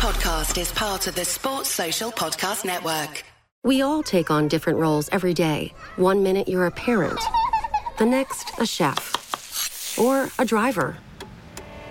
podcast is part of the Sports Social Podcast Network. We all take on different roles every day. One minute you're a parent, the next, a chef, or a driver.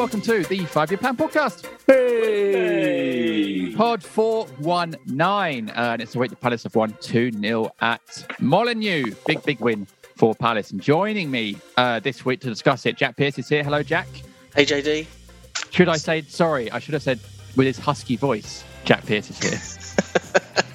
Welcome to the Five Year Plan Podcast. Hey! Pod 419. Uh, and it's the week the Palace have won 2 0 at Molineux. Big, big win for Palace. And joining me uh, this week to discuss it, Jack Pierce is here. Hello, Jack. Hey JD. Should I say, sorry, I should have said with his husky voice, Jack Pierce is here.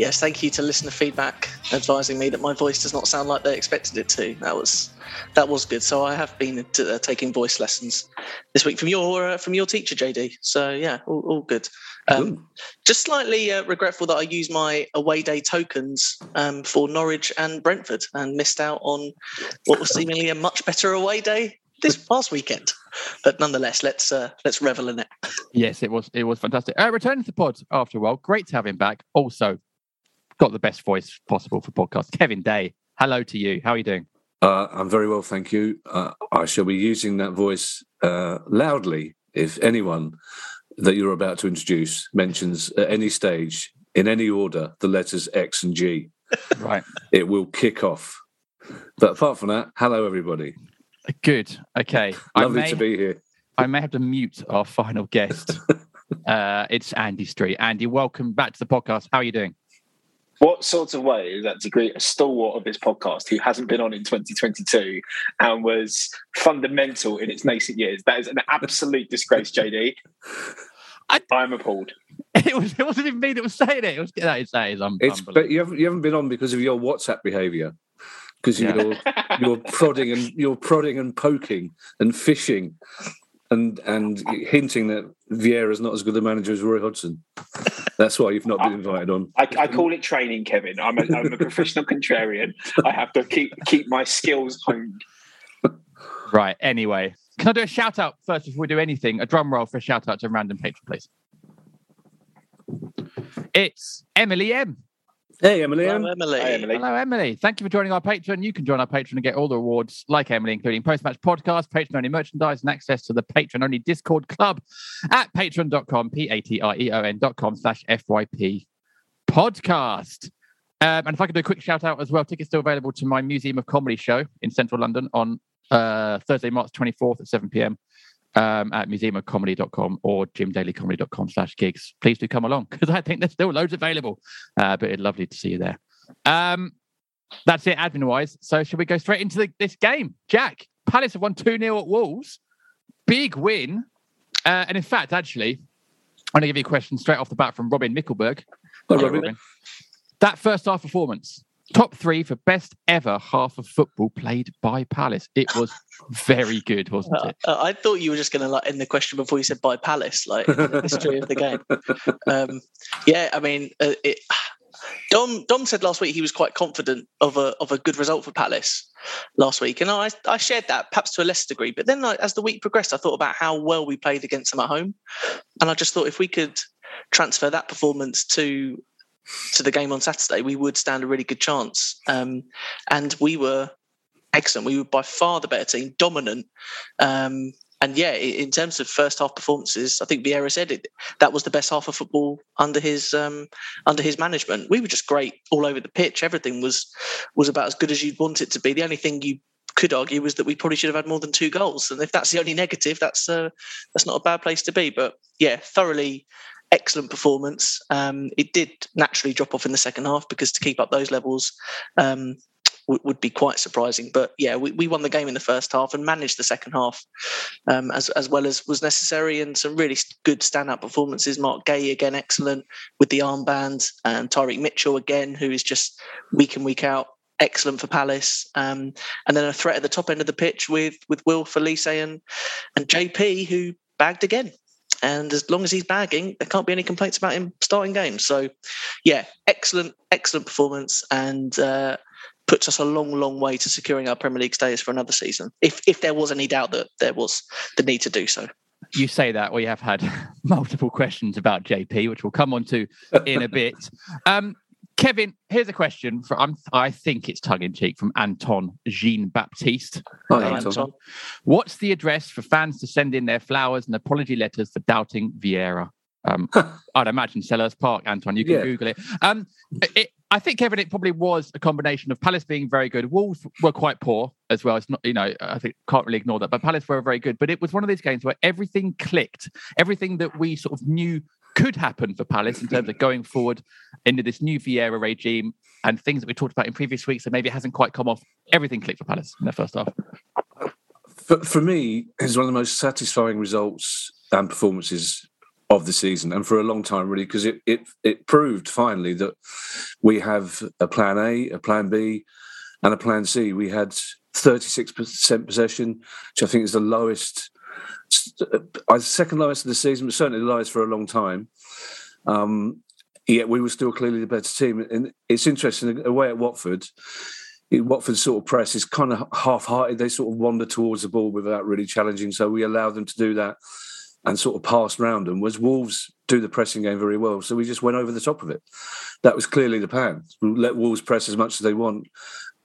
Yes, thank you to listener feedback advising me that my voice does not sound like they expected it to. That was that was good. So I have been uh, taking voice lessons this week from your uh, from your teacher JD. So yeah, all, all good. Um, just slightly uh, regretful that I used my away day tokens um, for Norwich and Brentford and missed out on what was seemingly a much better away day this past weekend. But nonetheless, let's uh, let's revel in it. yes, it was it was fantastic. Uh, returning to the pod after a while. Great to have him back. Also, got the best voice possible for podcast. Kevin Day, hello to you. How are you doing? Uh, I'm very well, thank you. Uh, I shall be using that voice uh, loudly if anyone that you're about to introduce mentions at any stage, in any order, the letters X and G. Right. It will kick off. But apart from that, hello, everybody. Good. Okay. Lovely may- to be here. I may have to mute our final guest. uh, it's Andy Street. Andy, welcome back to the podcast. How are you doing? What sort of way is that to greet a stalwart of this podcast who hasn't been on in 2022 and was fundamental in its nascent years? That is an absolute disgrace, JD. I- I'm appalled. It was. It wasn't even me that was saying it. It was that is that is un- It's unbelievable. but you haven't you haven't been on because of your WhatsApp behaviour. Because Yeah. you're you're prodding and you're prodding and poking and fishing and and hinting that Vieira's not as good a manager as Roy Hodgson. That's why you've not been invited on. I, I call it training, Kevin. I'm a, I'm a professional contrarian. I have to keep keep my skills honed. Right. Anyway, can I do a shout out first before we do anything? A drum roll for a shout out to a random patron, please. It's Emily M. Hey Emily, Hello, Emily. Hi, Emily. Hello, Emily. Thank you for joining our Patreon. You can join our Patreon and get all the rewards like Emily, including post-match podcast, Patreon-only merchandise, and access to the Patreon-only Discord club at patreon.com, P-A-T-R-E-O-N dot com slash FYP podcast. Um, and if I could do a quick shout out as well, tickets still available to my Museum of Comedy show in central London on uh, Thursday, March 24th at 7 p.m. Um, at museumofcomedy.com or jimdailycomedy.com slash gigs. Please do come along because I think there's still loads available. Uh, but it's lovely to see you there. Um, that's it, admin wise. So, should we go straight into the, this game? Jack, Palace have won 2 0 at Wolves. Big win. Uh, and in fact, actually, I'm going to give you a question straight off the bat from Robin Mickelberg. Hello, Robin. That first half performance, top three for best ever half of football played by Palace. It was very good, wasn't Uh, it? uh, I thought you were just going to like end the question before you said by Palace, like the history of the game. Um, yeah, I mean, uh, it, Dom Dom said last week he was quite confident of a of a good result for Palace last week, and I I shared that perhaps to a lesser degree. But then, like, as the week progressed, I thought about how well we played against them at home, and I just thought if we could transfer that performance to to the game on Saturday, we would stand a really good chance. Um, and we were excellent. We were by far the better team, dominant. Um, and yeah, in terms of first half performances, I think Vieira said it. That was the best half of football under his um, under his management. We were just great all over the pitch. Everything was was about as good as you'd want it to be. The only thing you could argue was that we probably should have had more than two goals. And if that's the only negative, that's uh, that's not a bad place to be. But yeah, thoroughly excellent performance. Um, it did naturally drop off in the second half because to keep up those levels, um, w- would be quite surprising. But yeah, we, we won the game in the first half and managed the second half um, as as well as was necessary, and some really good standout performances. Marc Guehi again, excellent with the armband, and Tyrick Mitchell again, who is just week in week out excellent for Palace. Um, and then a threat at the top end of the pitch with with Wilf Olise and and JP who bagged again. And as long as he's bagging, there can't be any complaints about him starting games. So, yeah, excellent, excellent performance, and uh, puts us a long, long way to securing our Premier League status for another season. If if there was any doubt that there was the need to do so. You say that we have had multiple questions about JP, which we'll come on to in a bit. Um, Kevin, here's a question from I think it's tongue in cheek from Anton Jean Baptiste. Hi, Anton. Anton. What's the address for fans to send in their flowers and apology letters for doubting Vieira? Um, I'd imagine Selhurst Park, Anton. You can yeah. Google it. Um, it. I think Kevin, it probably was a combination of Palace being very good. Wolves were quite poor as well. It's not, you know, I think can't really ignore that. But Palace were very good. But it was one of these games where everything clicked. Everything that we sort of knew could happen for Palace in terms of going forward into this new Vieira regime and things that we talked about in previous weeks that maybe it hasn't quite come off. Everything clicked for Palace in their first half. For, for me, it's one of the most satisfying results and performances of the season, and for a long time, really, because it it it proved finally that we have a plan A, a plan B, and a plan C. We had 36% possession, which I think is the lowest second lowest of the season, but certainly the lowest for a long time. Um, yet we were still clearly the better team. And it's interesting, away at Watford, Watford's sort of press is kind of half-hearted. They sort of wander towards the ball without really challenging. So we allowed them to do that and sort of pass round them. Was Wolves do the pressing game very well, so we just went over the top of it. That was clearly the plan. Let Wolves press as much as they want,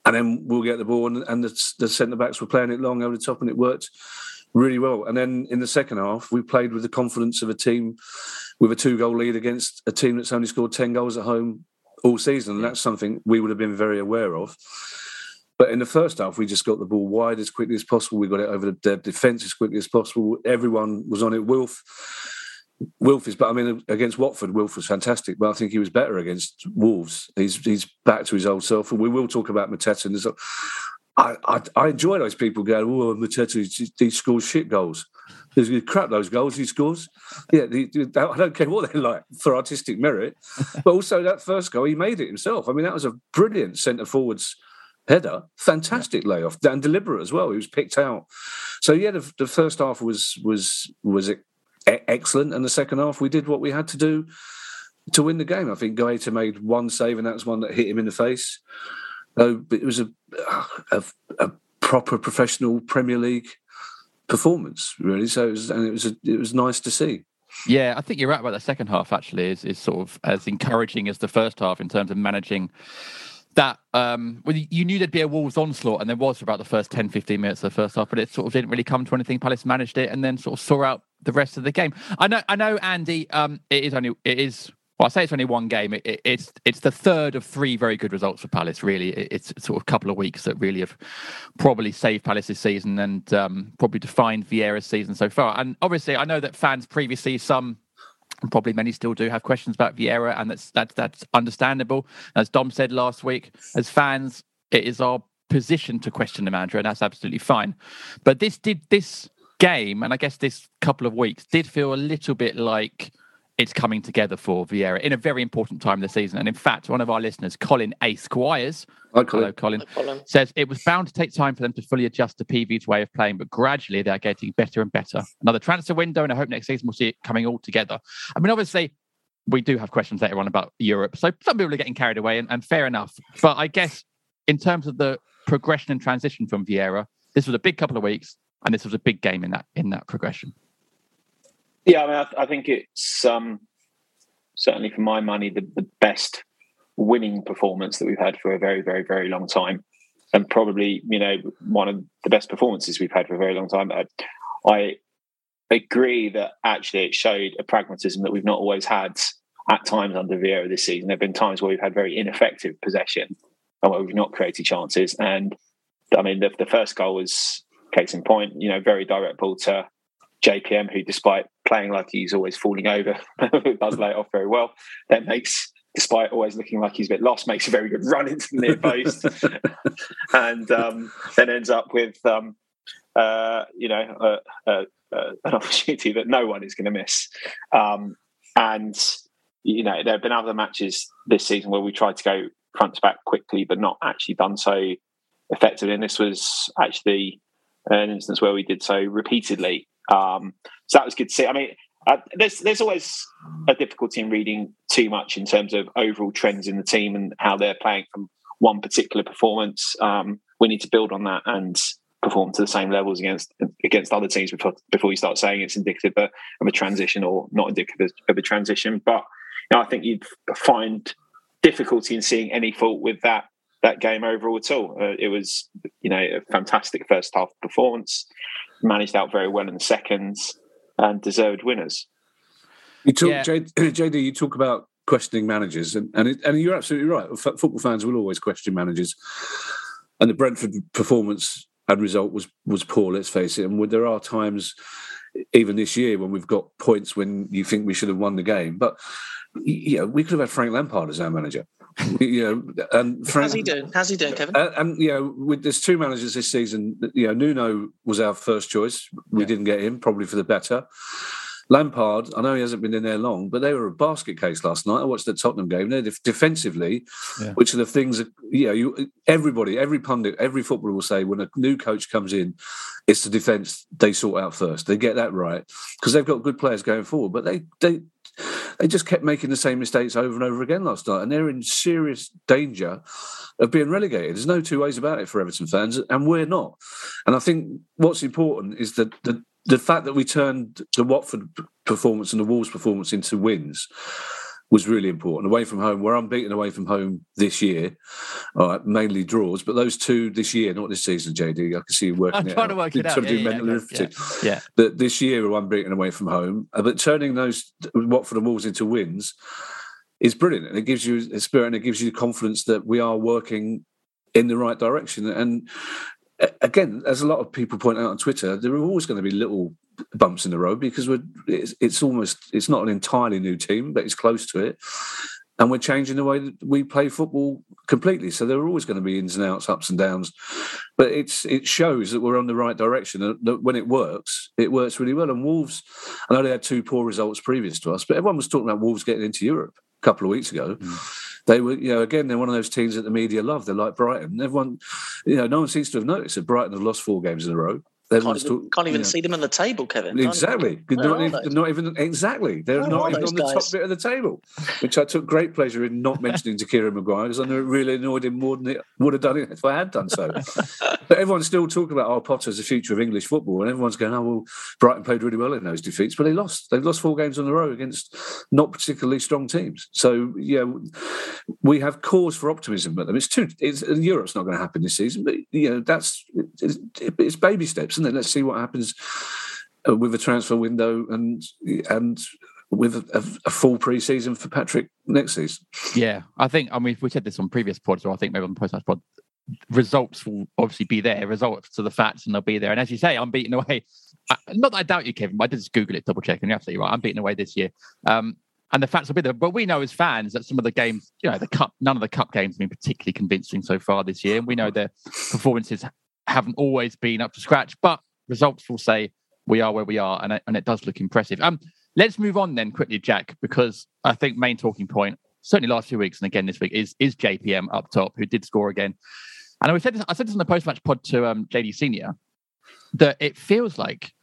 and then we'll get the ball. And, and the, the centre backs were playing it long over the top, and it worked really well. And then in the second half, we played with the confidence of a team with a two goal lead against a team that's only scored 10 goals at home all season. And that's something we would have been very aware of. But in the first half, we just got the ball wide as quickly as possible. We got it over the defence as quickly as possible. Everyone was on it. Wilf, Wilf is, but I mean, against Watford, Wilf was fantastic. But I think he was better against Wolves. He's he's back to his old self. And we will talk about Mateta. And I, I, I enjoy those people going, oh, Mateta, he scores shit goals. There's crap those goals he scores. Yeah, I don't care what they're like for artistic merit, but also that first goal he made it himself. I mean, that was a brilliant centre forwards header, fantastic layoff and deliberate as well. He was picked out. So yeah, the, the first half was was was excellent, and the second half we did what we had to do to win the game. I think Guaita made one save, and that's one that hit him in the face. Uh, it was a, a, a proper professional Premier League performance, really. So it was, and it was a, it was nice to see. Yeah, I think you're right about the second half. Actually, is is sort of as encouraging as the first half in terms of managing that. Um, well, you knew there'd be a Wolves onslaught, and there was for about the first 10, 15 minutes of the first half, but it sort of didn't really come to anything. Palace managed it, and then sort of saw out the rest of the game. I know, I know, Andy. Um, it is only it is well, I say it's only one game. It, it, it's it's the third of three very good results for Palace. Really, it, it's sort of a couple of weeks that really have probably saved Palace's season and um, probably defined Vieira's season so far. And obviously, I know that fans previously, some and probably many still do have questions about Vieira, and that's that's that's understandable. As Dom said last week, as fans, it is our position to question the manager, and that's absolutely fine. But this did this game, and I guess this couple of weeks did feel a little bit like it's coming together for Vieira in a very important time of the season. And in fact, one of our listeners, Colin A. Squires, Hi, Colin. hello, Colin, Hi, Colin, says it was bound to take time for them to fully adjust to PV's way of playing, but gradually they're getting better and better. Another transfer window, and I hope next season we'll see it coming all together. I mean, obviously, we do have questions later on about Europe. So some people are getting carried away, and, and fair enough. But I guess in terms of the progression and transition from Vieira, this was a big couple of weeks, and this was a big game in that in that progression. Yeah, I mean, I, th- I think it's um, certainly for my money the, the best winning performance that we've had for a very, very, very long time, and probably you know one of the best performances we've had for a very long time. I, I agree that actually it showed a pragmatism that we've not always had at times under Vieira this season. There have been times where we've had very ineffective possession and where we've not created chances. And I mean, the, the first goal was case in point. You know, very direct ball to JPM, who, despite playing like he's always falling over, does lay it off very well. That makes despite always looking like he's a bit lost, makes a very good run into the near post, and um, then ends up with um, uh, you know an opportunity that no one is going to miss. Um, and you know there have been other matches this season where we tried to go front to back quickly, but not actually done so effectively. And this was actually an instance where we did so repeatedly. Um, so that was good to see. I mean, uh, there's there's always a difficulty in reading too much in terms of overall trends in the team and how they're playing from one particular performance. Um, we need to build on that and perform to the same levels against against other teams before before you start saying it's indicative of, a transition or not indicative of a transition. But you know, I think you'd find difficulty in seeing any fault with that that game overall at all. Uh, it was you know a fantastic first half performance, managed out very well in the seconds and deserved winners. You talk, yeah. JD, you talk about questioning managers, and and, it, and you're absolutely right. F- football fans will always question managers, and the Brentford performance and result was was poor. Let's face it, and there are times, even this year, when we've got points when you think we should have won the game, but you know, we could have had Frank Lampard as our manager. you know, and Frank, how's he doing? How's he doing, Kevin? And, and you know, with, there's two managers this season. You know, Nuno was our first choice. We yeah. didn't get him, probably for the better. Lampard, I know he hasn't been in there long, but they were a basket case last night. I watched the Tottenham game. They're defensively, yeah. which are the things that you know, you, everybody, every pundit, every footballer will say when a new coach comes in, it's the defence they sort out first. They get that right because they've got good players going forward, but they they they just kept making the same mistakes over and over again last night, and they're in serious danger of being relegated. There's no two ways about it for Everton fans, and we're not. And I think what's important is that the the fact that we turned the Watford performance and the Wolves performance into wins was really important. Away from home, we're unbeaten away from home this year, mainly draws. But those two this year, not this season, JD. I can see you working. I'm trying out. to work it out. yeah, yeah, mental yeah, yeah. But this year, we're unbeaten away from home. Uh, but turning those Watford and Wolves into wins is brilliant, and it gives you a spirit and it gives you the confidence that we are working in the right direction. And again, as a lot of people point out on Twitter, there are always going to be little bumps in the road because we're it's, it's, almost it's not an entirely new team, but it's close to it, and we're changing the way that we play football completely. So there are always going to be ins and outs, ups and downs, but it's it shows that we're on the right direction. That when it works, it works really well. And Wolves, I know they had two poor results previous to us, but everyone was talking about Wolves getting into Europe a couple of weeks ago. Mm they were, you know, again, they're one of those teams that the media love. They're like Brighton. Everyone, you know, no one seems to have noticed that Brighton have lost four games in a row. Can't even, can't even see them on the table, Kevin. Exactly. Not even, not, even, exactly. They're Where not even on guys? the top bit of the table, which I took great pleasure in not mentioning to Kieran Maguire because I knew it really annoyed him more than it would have done if I had done so. but everyone's still talking about, oh, Potter's the future of English football, and everyone's going, oh, well, Brighton played really well in those defeats, but they lost. They've lost four games in a row against not particularly strong teams. So, yeah, we have cause for optimism But them. It's too. It's, Europe's not going to happen this season, but you know that's it's, it's baby steps, isn't it? Let's see what happens uh, with a transfer window and and with a, a full pre-season for Patrick next season. Yeah, I think. I mean, we said this on previous pods, or I think maybe on the post pod. Results will obviously be there. Results to the facts, and they'll be there. And as you say, I'm beating away. Not that I doubt you, Kevin. But I did just Google it, double check, and you're absolutely right. I'm beating away this year. Um, and the facts will be there. But we know as fans that some of the games, you know, the cup, none of the cup games have been particularly convincing so far this year. And we know their performances haven't always been up to scratch, but results will say we are where we are, and it, and it does look impressive. Um, let's move on then quickly, Jack, because I think main talking point, certainly last few weeks and again this week, is is JPM up top, who did score again. And I said this, I said this on the post match pod to um, JD Senior that it feels like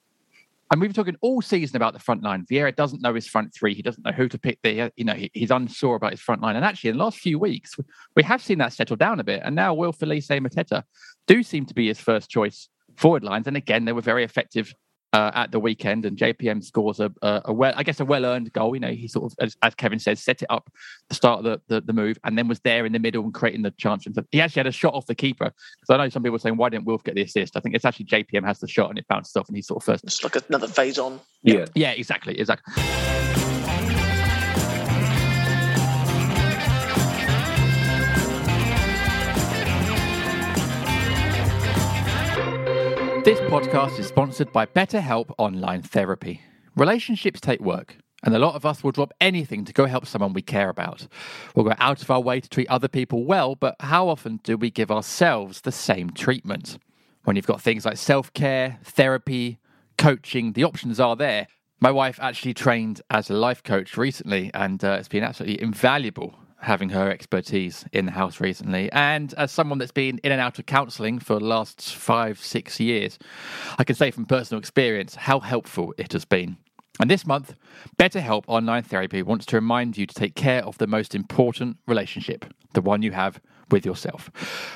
and we've been talking all season about the front line. Vieira doesn't know his front three. He doesn't know who to pick. The you know he's unsure about his front line. And actually, in the last few weeks, we have seen that settle down a bit. And now Wilf Olise Mateta do seem to be his first choice forward lines. And again, they were very effective uh, at the weekend, and JPM scores a, a, a, well, I guess, a well-earned goal. You know, he sort of, as, as Kevin says, set it up the start the, the, the move, and then was there in the middle and creating the chance. And he actually had a shot off the keeper because I know some people are saying, "Why didn't Wilf get the assist?" I think it's actually JPM has the shot and it bounces off, and he sort of first. It's like another phase on. Yeah, yeah, exactly, exactly. This podcast is sponsored by BetterHelp Online Therapy. Relationships take work, And a lot of us will drop anything to go help someone we care about. We'll go out of our way to treat other people well, but how often do we give ourselves the same treatment? When you've got things like self care, therapy, coaching, the options are there. My wife actually trained as a life coach recently, and uh, it's been absolutely invaluable having her expertise in the house recently. And as someone that's been in and out of counselling for the last five, six years, I can say from personal experience how helpful it has been. And this month, BetterHelp Online Therapy wants to remind you to take care of the most important relationship, the one you have with yourself.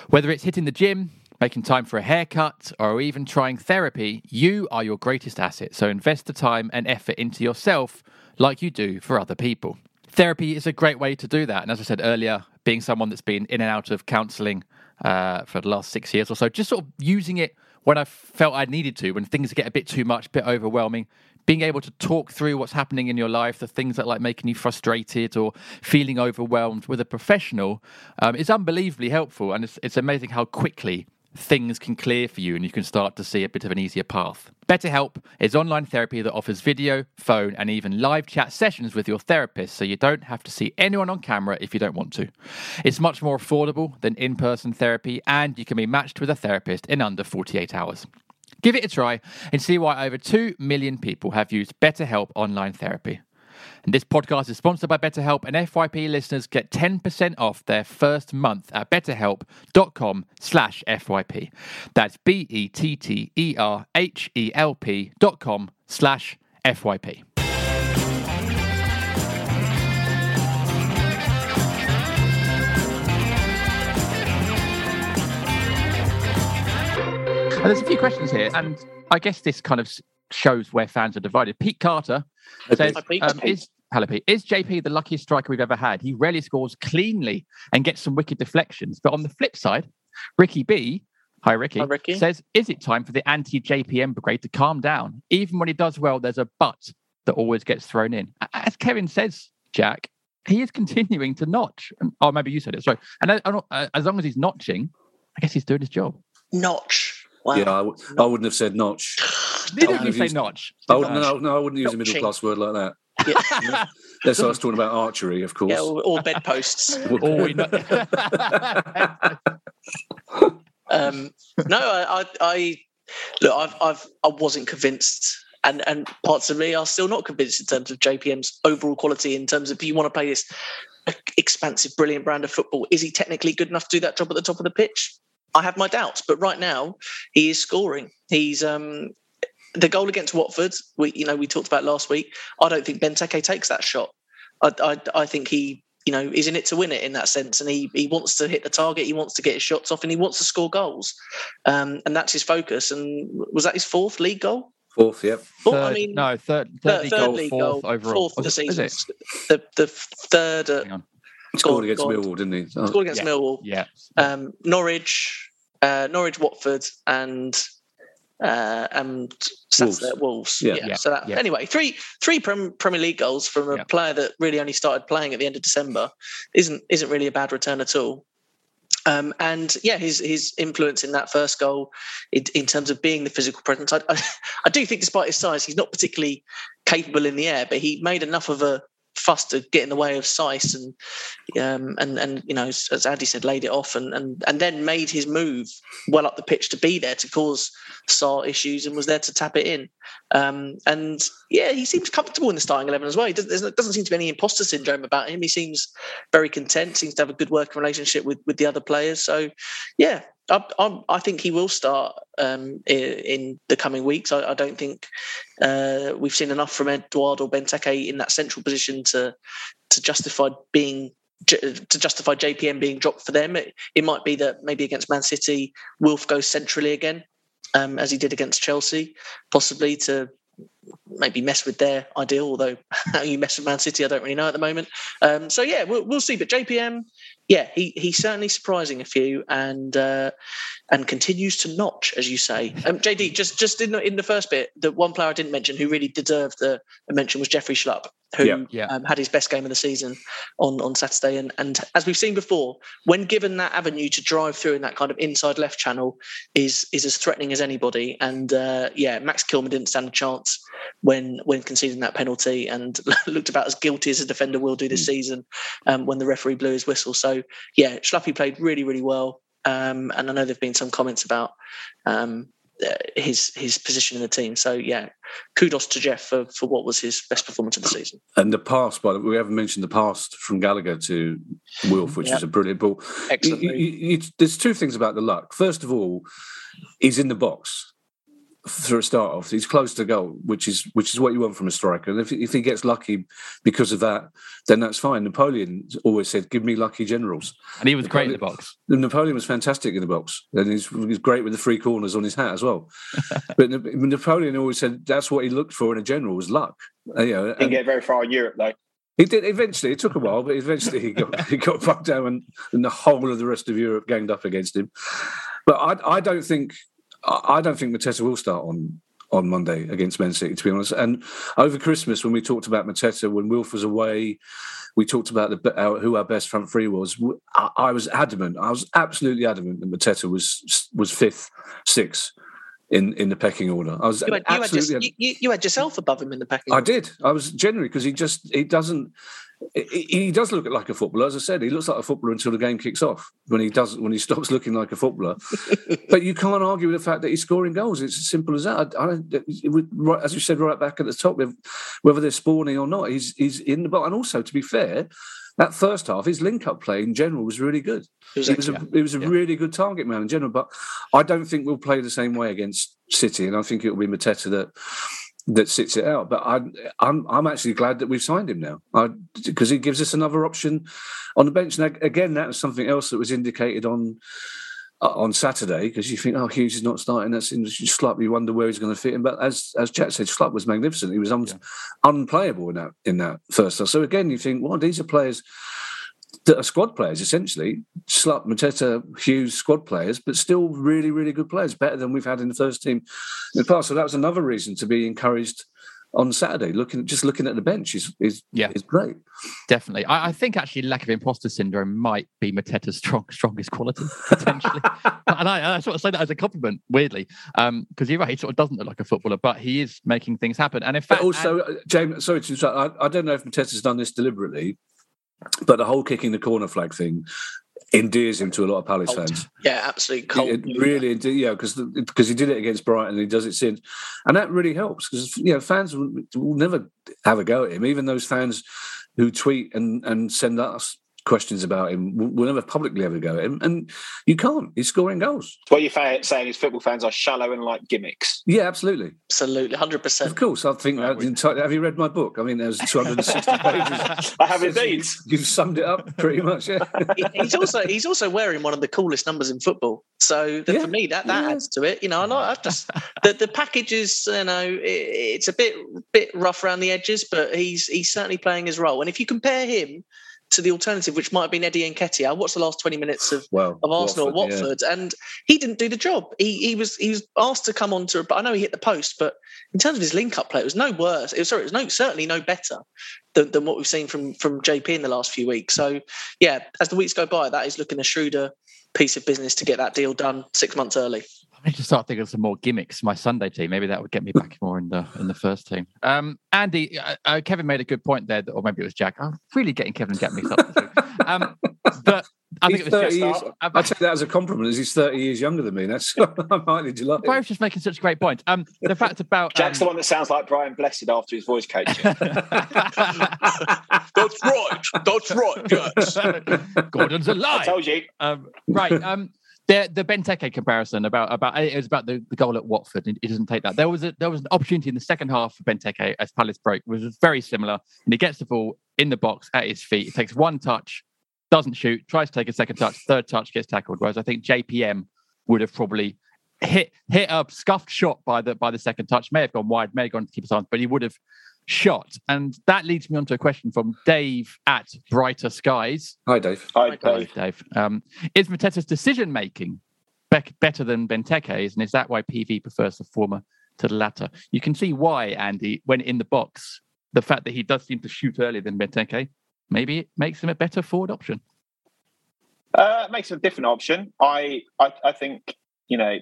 Whether it's hitting the gym, making time for a haircut, or even trying therapy, you are your greatest asset. So invest the time and effort into yourself like you do for other people. Therapy is a great way to do that. And as I said earlier, being someone that's been in and out of counseling uh, for the last six years or so, just sort of using it when I felt I needed to, when things get a bit too much, a bit overwhelming, being able to talk through what's happening in your life, the things that like making you frustrated or feeling overwhelmed with a professional um, is unbelievably helpful. And it's, it's amazing how quickly things can clear for you and you can start to see a bit of an easier path. BetterHelp is online therapy that offers video, phone, and even live chat sessions with your therapist so you don't have to see anyone on camera if you don't want to. It's much more affordable than in person therapy and you can be matched with a therapist in under 48 hours. Give it a try and see why over 2 million people have used BetterHelp online therapy. And this podcast is sponsored by BetterHelp, and FYP listeners get 10% off their first month at betterhelp.com slash FYP. That's B-E-T-T-E-R-H-E-L-P dot com slash FYP. And there's a few questions here, and I guess this kind of shows where fans are divided. Pete Carter says, um, is, hello, Is JP the luckiest striker we've ever had? He rarely scores cleanly and gets some wicked deflections. But on the flip side, Ricky B, hi Ricky, Hi, Ricky. says, is it time for the anti-JPM brigade to calm down? Even when he does well, there's a but that always gets thrown in. As Kevin says, Jack, he is continuing to notch. Oh, maybe you said it. Sorry. And uh, uh, as long as he's notching, I guess he's doing his job. Notch. Wow. Yeah, I, w- I wouldn't have said notch. Didn't wouldn't you have say used- notch? I would, no, no, I wouldn't use a middle class word like that. Yeah, I was talking about archery, of course. yeah or, or bedposts. We know- um, no, I, I, I look, I've, I've, I wasn't convinced, and and parts of me are still not convinced in terms of JPM's overall quality. In terms of, if you want to play this expansive, brilliant brand of football, is he technically good enough to do that job at the top of the pitch? I have my doubts, but right now he is scoring. He's um, the goal against Watford. We, you know, we talked about last week. I don't think Benteke takes that shot. I, I, I think he you know, is in it to win it in that sense. And he he wants to hit the target, he wants to get his shots off, and he wants to score goals. Um, and that's his focus. And was that his fourth league goal? Fourth, yep. Well, I Third- mean, no, third, third, third, league third goal, league fourth goal, overall. fourth of the Was it- is season. it? The the third uh, Hang on. He scored against go on. Millwall, didn't he? Oh, scored against Yeah. Millwall, Yeah. um, Norwich, uh, Norwich, Watford, and uh, and Saturday at Wolves. Yeah. Yeah. Yeah. So that, Yeah. anyway, three three Prem, Premier League goals from a Yeah. player that really only started playing at the end of December isn't isn't really a bad return at all. Um, and yeah, his his influence in that first goal, in, in terms of being the physical presence, I, I, I do think, despite his size, he's not particularly capable in the air, but he made enough of a fuss to get in the way of Saïss and um, and and you know, as, Andy said, laid it off and and and then made his move well up the pitch to be there to cause Sar issues and was there to tap it in. Um, and yeah, he seems comfortable in the starting eleven as well. He doesn't, doesn't seem to be any imposter syndrome about him. He seems very content. Seems to have a good working relationship with with the other players. So yeah. I, I, I think he will start um, in, in the coming weeks. I, I don't think uh, we've seen enough from Edouard Benteke in that central position to to justify being to justify JPM being dropped for them. It, it might be that maybe against Man City, Wilf goes centrally again, um, as he did against Chelsea, possibly to maybe mess with their ideal. Although how you mess with Man City, I don't really know at the moment. Um, so yeah, we'll, we'll see. But JPM, yeah, he he's certainly surprising a few and uh, and continues to notch, as you say. Um, JD, just just in the in the first bit, the one player I didn't mention who really deserved the mention was Jeffrey Schlupp, who Yeah. Yeah. Um, had his best game of the season on on Saturday. And and as we've seen before, when given that avenue to drive through in that kind of inside left channel, is is as threatening as anybody. And uh, yeah, Max Kilman didn't stand a chance when when conceding that penalty and looked about as guilty as a defender will do this mm. season um, when the referee blew his whistle. So yeah, Schluppy played really really well. Um, and I know there've been some comments about um, uh, his his position in the team. So yeah, kudos to Jeff for, for what was his best performance of the season. And the pass, by the way, we haven't mentioned the pass from Gallagher to Wilf, which yep. is a brilliant ball. Excellent. You, you, you, there's two things about the luck. First of all, he's in the box for a start off. He's close to goal, which is which is what you want from a striker. And if, if he gets lucky because of that, then that's fine. Napoleon always said, "Give me lucky generals," and he was Napoleon, great in the box. Napoleon was fantastic in the box, and he's, he's great with the three corners on his hat as well. but Napoleon always said that's what he looked for in a general was luck. Uh, you know, didn't get very far in Europe though. He did eventually. It took a while, but eventually he got he got back down, and, and the whole of the rest of Europe ganged up against him. But I, I don't think I don't think Mateta will start on on Monday against Man City, to be honest. And over Christmas, when we talked about Mateta, when Wilf was away, we talked about the, our, who our best front three was. I, I, was adamant. I was absolutely adamant that Mateta was was fifth, sixth in in the pecking order. I was you had, absolutely. You had, just, you, you had yourself above him in the pecking. Order. I did. I was generally because he just he doesn't he does look like a footballer. As I said, he looks like a footballer until the game kicks off. When he does, when he stops looking like a footballer, but you can't argue with the fact that he's scoring goals. It's as simple as that. I, I, as you said right back at the top, whether they're spawning or not, he's he's in the box. And also, to be fair, that first half, his link-up play in general was really good. It was, he was a, was a yeah. really good target man in general. But I don't think we'll play the same way against City, and I think it will be Mateta that that sits it out. But I, I'm I'm actually glad that we've signed him now because he gives us another option on the bench. And again, that was something else that was indicated on uh, on Saturday because you think, oh, Hughes is not starting. That's in Schlupp. You wonder where he's going to fit in. But as as Chat said, Schlupp was magnificent. He was un- yeah. unplayable in that in that first. So again, you think, well, these are players squad players essentially. Schlupp, Mateta, Hughes, squad players, but still really, really good players, better than we've had in the first team in the past. So that was another reason to be encouraged on Saturday. Looking just looking at the bench is is yeah. is great. Definitely, I, I, think actually lack of imposter syndrome might be Mateta's strong, strongest quality potentially. and I, I, sort of say that as a compliment, weirdly, because um, you're right. He sort of doesn't look like a footballer, but he is making things happen. And in fact, but also, and, uh, James, sorry to interrupt. I, I don't know if Mateta's done this deliberately, but the whole kicking the corner flag thing endears him to a lot of Palace cold. fans. Yeah, absolutely. Cold. It, it really, yeah, because because he did it against Brighton and he does it since, and that really helps because you know fans will, will, never have a go at him, even those fans who tweet and and send us questions about him. We'll never publicly ever go at him, and you can't. He's scoring goals. What you're saying is football fans are shallow and like gimmicks. Yeah, absolutely, absolutely, hundred percent. Of course, I think that entire, Have you read my book? I mean, there's 260 pages. I have indeed. You've summed it up pretty much. Yeah. he's also he's also wearing one of the coolest numbers in football. So yeah. for me, that that yeah. adds to it. You know, I like, I've just the the package is you know it, it's a bit bit rough around the edges, but he's he's certainly playing his role. And if you compare him to the alternative, which might have been Eddie Nketiah. I watched the last twenty minutes of, well, of Arsenal Watford, Watford, yeah. and he didn't do the job. He he was he was asked to come on to. But I know he hit the post, but in terms of his link up play, it was no worse. It was sorry, it was no certainly no better than, than what we've seen from from JP in the last few weeks. So yeah, as the weeks go by, that is looking a shrewder piece of business to get that deal done six months early. I need to start thinking of some more gimmicks. My Sunday team, maybe that would get me back more in the in the first team. Um, Andy, uh, uh, Kevin made a good point there, or maybe it was Jack. I'm really getting Kevin to get me something. um, but I think it was just, years, I take that as a compliment, as he's 30 years younger than me. That's I'm highly delighted. Both just making such a great point. Um, the fact about Jack's um, the one that sounds like Brian Blessed after his voice coaching. that's right. That's right. Yes. Gordon's alive. I told you. Um, right. The the Benteke comparison about about it was about the, the goal at Watford. He doesn't take that. There was a there was an opportunity in the second half for Benteke as Palace broke, which was very similar. And he gets the ball in the box at his feet. He takes one touch, doesn't shoot, tries to take a second touch, third touch gets tackled. Whereas I think JPM would have probably hit hit a scuffed shot by the by the second touch. May have gone wide, may have gone to keep keeper's arms, but he would have shot. And that leads me on to a question from Dave at Brighter Skies. Hi, Dave. Hi, Dave. Dave. Um, is Mateta's decision making be- better than Benteke's? And is that why PV prefers the former to the latter? You can see why, Andy, when in the box, the fact that he does seem to shoot earlier than Benteke, maybe it makes him a better forward option. Uh, it makes him a different option. I, I, I think, you know,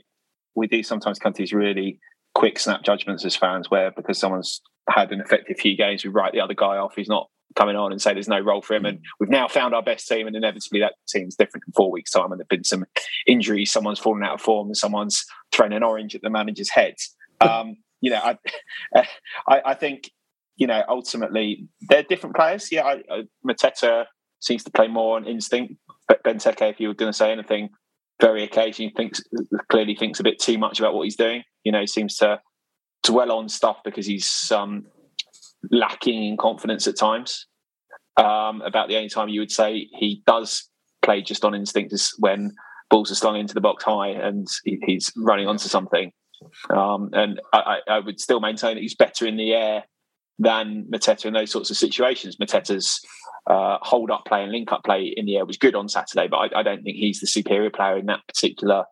we do sometimes come to these really quick snap judgments as fans where because someone's had an effective few games, we write the other guy off He's not coming on and say there's no role for him. And we've now found our best team, and inevitably that team's different in four weeks' time. And there've been some injuries, someone's fallen out of form, and someone's thrown an orange at the manager's head. Um, you know, I, I, I, think you know ultimately they're different players. Yeah, I, I, Mateta seems to play more on instinct. But Benteke, if you were going to say anything, very occasionally thinks clearly thinks a bit too much about what he's doing. You know, he seems to dwell on stuff because he's um, lacking in confidence at times. Um, about the only time you would say he does play just on instinct is when balls are slung into the box high and he, he's running onto something. Um, and I, I, would still maintain that he's better in the air than Mateta in those sorts of situations. Mateta's uh, hold up play and link up play in the air was good on Saturday, but I, I, don't think he's the superior player in that particular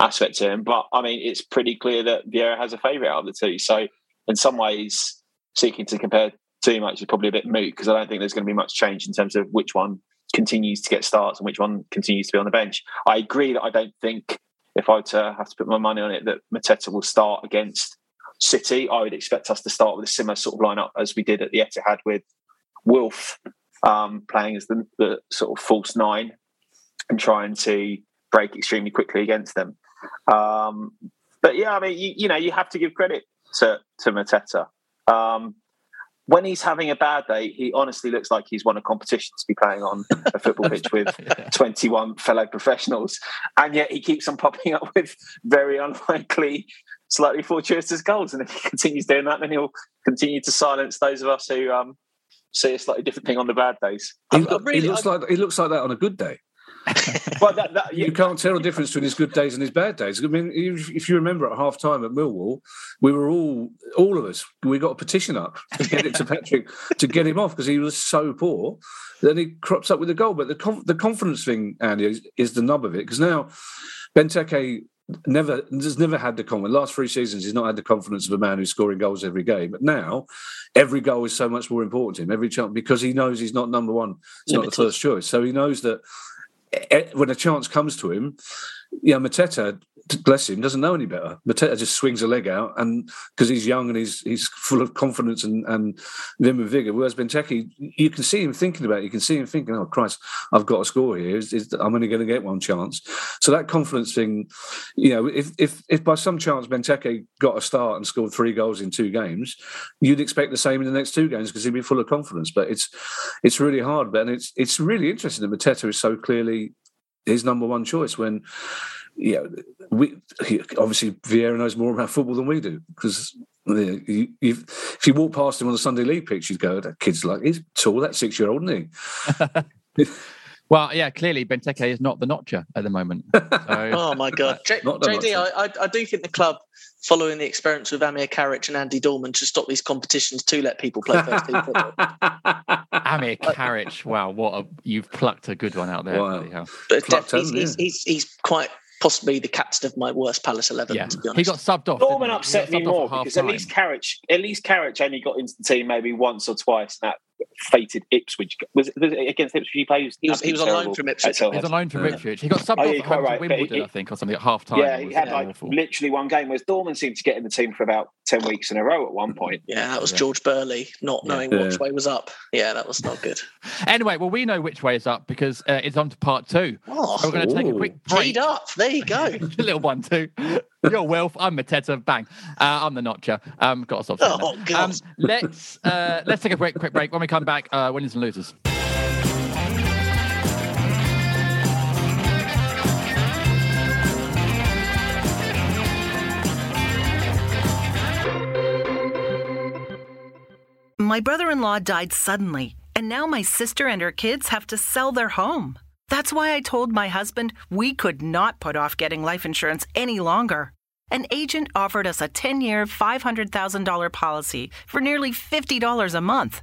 aspect to him. But I mean, it's pretty clear that Vieira has a favourite out of the two. So in some ways, seeking to compare too much is probably a bit moot because I don't think there's going to be much change in terms of which one continues to get starts and which one continues to be on the bench. I agree that I don't think if I were to have to put my money on it that Mateta will start against City. I would expect us to start with a similar sort of lineup as we did at the Etihad with Wilf um, playing as the, the, sort of false nine and trying to break extremely quickly against them. Um, but yeah, I mean, you, you know, you have to give credit to to Mateta. Um, when he's having a bad day, he honestly looks like he's won a competition to be playing on a football pitch with yeah. 21 fellow professionals. And yet he keeps on popping up with very unlikely, slightly fortuitous goals. And if he continues doing that, then he'll continue to silence those of us who um, see a slightly different thing on the bad days. He, really, he looks like he looks like that on a good day. well, that, that, you can't tell the difference between his good days and his bad days. I mean, if you remember at half time at Millwall, we were all, all of us, we got a petition up to get it to Patrick to get him off because he was so poor. Then he crops up with a goal. But the conf- the confidence thing, Andy, is, is the nub of it because now Benteke never has never had the confidence. Last three seasons, he's not had the confidence of a man who's scoring goals every game. But now, every goal is so much more important to him. Every chance because he knows he's not number one. It's not the first choice. So he knows that when a chance comes to him, yeah, Mateta, bless him, doesn't know any better. Mateta just swings a leg out, and because he's young and he's he's full of confidence and and vim and vigor. Whereas Benteke, you can see him thinking about it. You can see him thinking, "Oh Christ, I've got a score here. Is, is, I'm only going to get one chance." So that confidence thing, you know, if if if by some chance Benteke got a start and scored three goals in two games, you'd expect the same in the next two games because he'd be full of confidence. But it's it's really hard. But and it's it's really interesting that Mateta is so clearly his number one choice when yeah we he, obviously Vieira knows more about football than we do because you, if you walk past him on the Sunday league pitch, you'd go, "That kid's like he's tall. That six year old, isn't he?" well, yeah, clearly Benteke is not the notcher at the moment. So. oh my god, J- JD, I, I, I do think the club following the experience with Amir Karic and Andy Dorman should stop these competitions to let people play first team football. Amir Karic, wow, what a, you've plucked a good one out there. Wow. But def, he's, he's, he's, he's, quite possibly the captain of my worst Palace eleven. Yeah. To be honest, he got subbed off. Norman upset me more because at least Karic, at least Karic only got into the team maybe once or twice. And that fated Ipswich. Was it, was it against Ipswich he played? He was, he was on loan from Ipswich. He was on loan from Ipswich. He got subbed oh, off right. Wimbledon, he, I think, or something at half time. Yeah, he had like awful. literally one game, whereas Dorman seemed to get in the team for about 10 weeks in a row at one point. Yeah, that was yeah. George Burley not yeah. knowing which way was up. Yeah, that was not good. anyway, well, we know which way is up because uh, it's on to part two. Oh, so we're going to take a quick break. up. There you go. a little one, too. You're Wilf. I'm Mateta. Bang. Uh, I'm the notcher. Um, got us off. Oh, God. Um, let's, uh, let's take a quick, quick break. When we come back, uh, winners and losers. My brother in law died suddenly, and now my sister and her kids have to sell their home. That's why I told my husband we could not put off getting life insurance any longer. An agent offered us a 10 year, $500,000 policy for nearly $50 a month.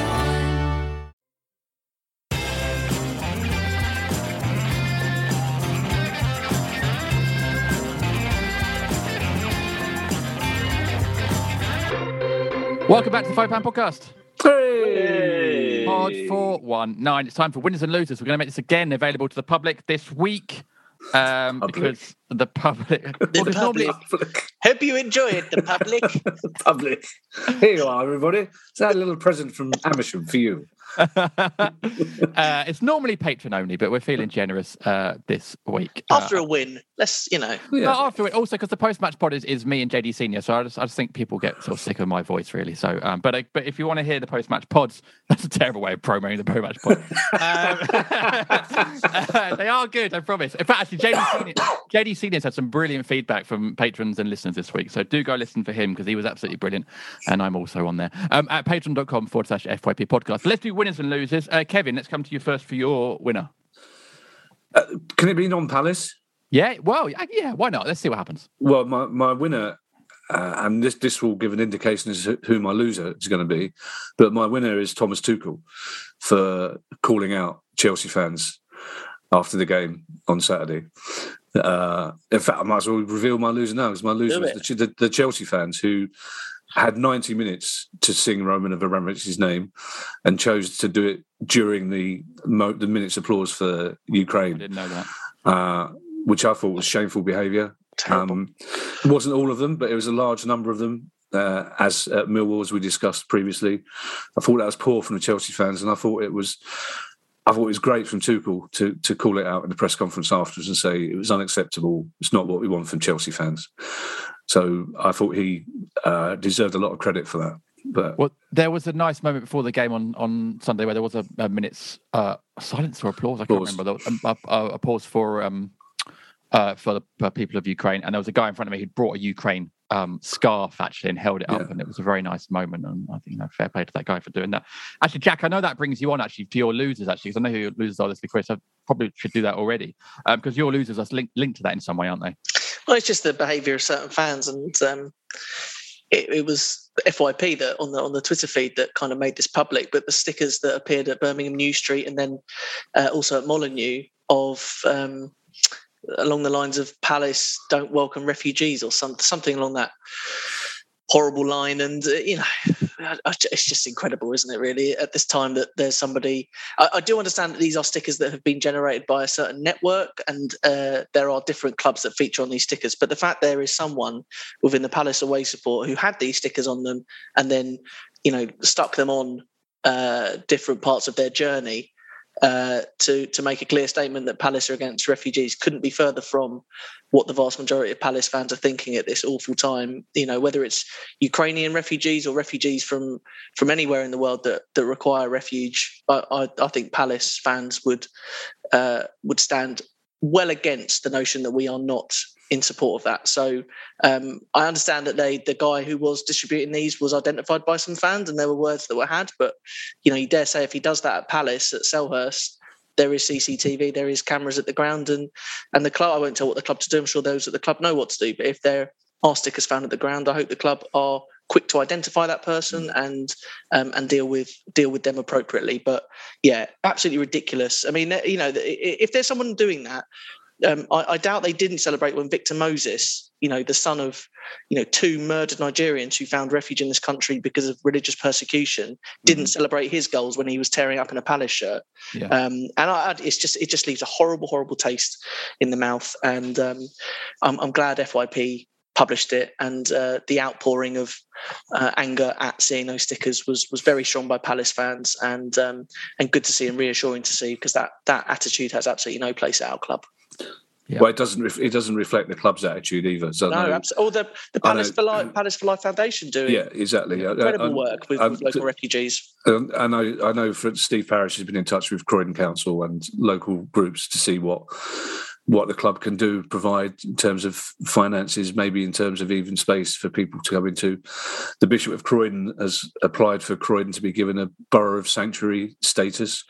Welcome back to the Five Pound Podcast. Hey! Pod four one nine. It's time for winners and losers. We're going to make this again available to the public this week. Um, Public. because the public. well, there's normally Hope you enjoyed the public. Public. Here you are, everybody. Is that a little present from Amersham for you? uh, it's normally patron only, but we're feeling generous uh, this week. Uh, After a win, let's you know. No, after it, also because the post match pod is, is me and JD Senior, so I just I just think people get sort of sick of my voice really. So, um, but uh, but if you want to hear the post match pods, that's a terrible way of promoting the post match pod. um, uh, they are good, I promise. In fact, actually, JD Senior, JD Senior's had some brilliant feedback from patrons and listeners this week, so do go listen for him because he was absolutely brilliant, and I'm also on there um, at patreon.com forward slash FYP podcast. Let's do winners and losers. Uh, Kevin, let's come to you first for your winner. Uh, can it be non Palace? Yeah, well, yeah, yeah, why not? Let's see what happens. Well, my, my winner, uh, and this this will give an indication as to who my loser is going to be, but my winner is Thomas Tuchel for calling out Chelsea fans after the game on Saturday. Uh, in fact, I might as well reveal my loser now because my loser is the, the, the Chelsea fans who had 90 minutes to sing Roman of Abramovich's name and chose to do it during the mo- the minutes applause for I Ukraine didn't know that. uh, which I thought was shameful behaviour. Terrible. Um, it wasn't all of them, but it was a large number of them. Uh, as at Millwall, as we discussed previously, I thought that was poor from the Chelsea fans, and I thought it was, I thought it was great from Tuchel to to call it out in the press conference afterwards and say it was unacceptable. It's not what we want from Chelsea fans. So I thought he uh, deserved a lot of credit for that. But Well, there was a nice moment before the game on, on Sunday where there was a, a minute's uh, silence or applause. I can't remember. There was a, a, a pause for um, uh, for the for people of Ukraine, and there was a guy in front of me who brought a Ukraine um, scarf actually and held it up, Yeah. and it was a very nice moment. And I think you know, fair play to that guy for doing that. Actually, Jack, I know that brings you on actually to your losers actually, because I know who your losers are this week, Chris. I probably should do that already because your losers are linked linked to that in some way, aren't they? Well, it's just the behaviour of certain fans, and um, it, it was FYP that on the on the Twitter feed that kind of made this public. But the stickers that appeared at Birmingham New Street and then uh, also at Molineux of um, along the lines of Palace don't welcome refugees or some, something along that horrible line. And uh, you know, it's just incredible, isn't it? Really, at this time that there's somebody. I, I do understand that these are stickers that have been generated by a certain network, and uh, there are different clubs that feature on these stickers. But the fact there is someone within the Palace away support who had these stickers on them, and then you know stuck them on uh, different parts of their journey. Uh, to to make a clear statement that Palace are against refugees couldn't be further from what the vast majority of Palace fans are thinking at this awful time. You know, whether it's Ukrainian refugees or refugees from from anywhere in the world that that require refuge, I, I, I think Palace fans would uh, would stand well against the notion that we are not in support of that. So um, I understand that they the guy who was distributing these was identified by some fans and there were words that were had, but you know, you dare say if he does that at Palace at Selhurst, there is CCTV, there is cameras at the ground, and and the club. I won't tell what the club to do. I'm sure those at the club know what to do. But if there are stickers found at the ground, I hope the club are quick to identify that person and um, and deal with deal with them appropriately. But yeah, absolutely ridiculous. I mean, you know, if there's someone doing that, um, I, I, doubt they didn't celebrate when Victor Moses, you know, the son of, you know, two murdered Nigerians who found refuge in this country because of religious persecution, didn't mm-hmm. celebrate his goals when he was tearing up in a Palace shirt. Yeah. Um, and I, it's just it just leaves a horrible, horrible taste in the mouth. And um, I'm, I'm, glad FYP published it, and uh, the outpouring of uh, anger at seeing those stickers was was very strong by Palace fans, and um, and good to see and reassuring to see because that that attitude has absolutely no place at our club. Yeah. Well, it doesn't. Ref- it doesn't reflect the club's attitude either. So no, absolutely. Or the, the Palace for Life, Palace for Life Foundation doing yeah, exactly. incredible uh, work with, with local refugees. And I know, I know. For Steve Parish has been in touch with Croydon Council and local groups to see what what the club can do provide in terms of finances, maybe in terms of even space for people to come into. The Bishop of Croydon has applied for Croydon to be given a borough of sanctuary status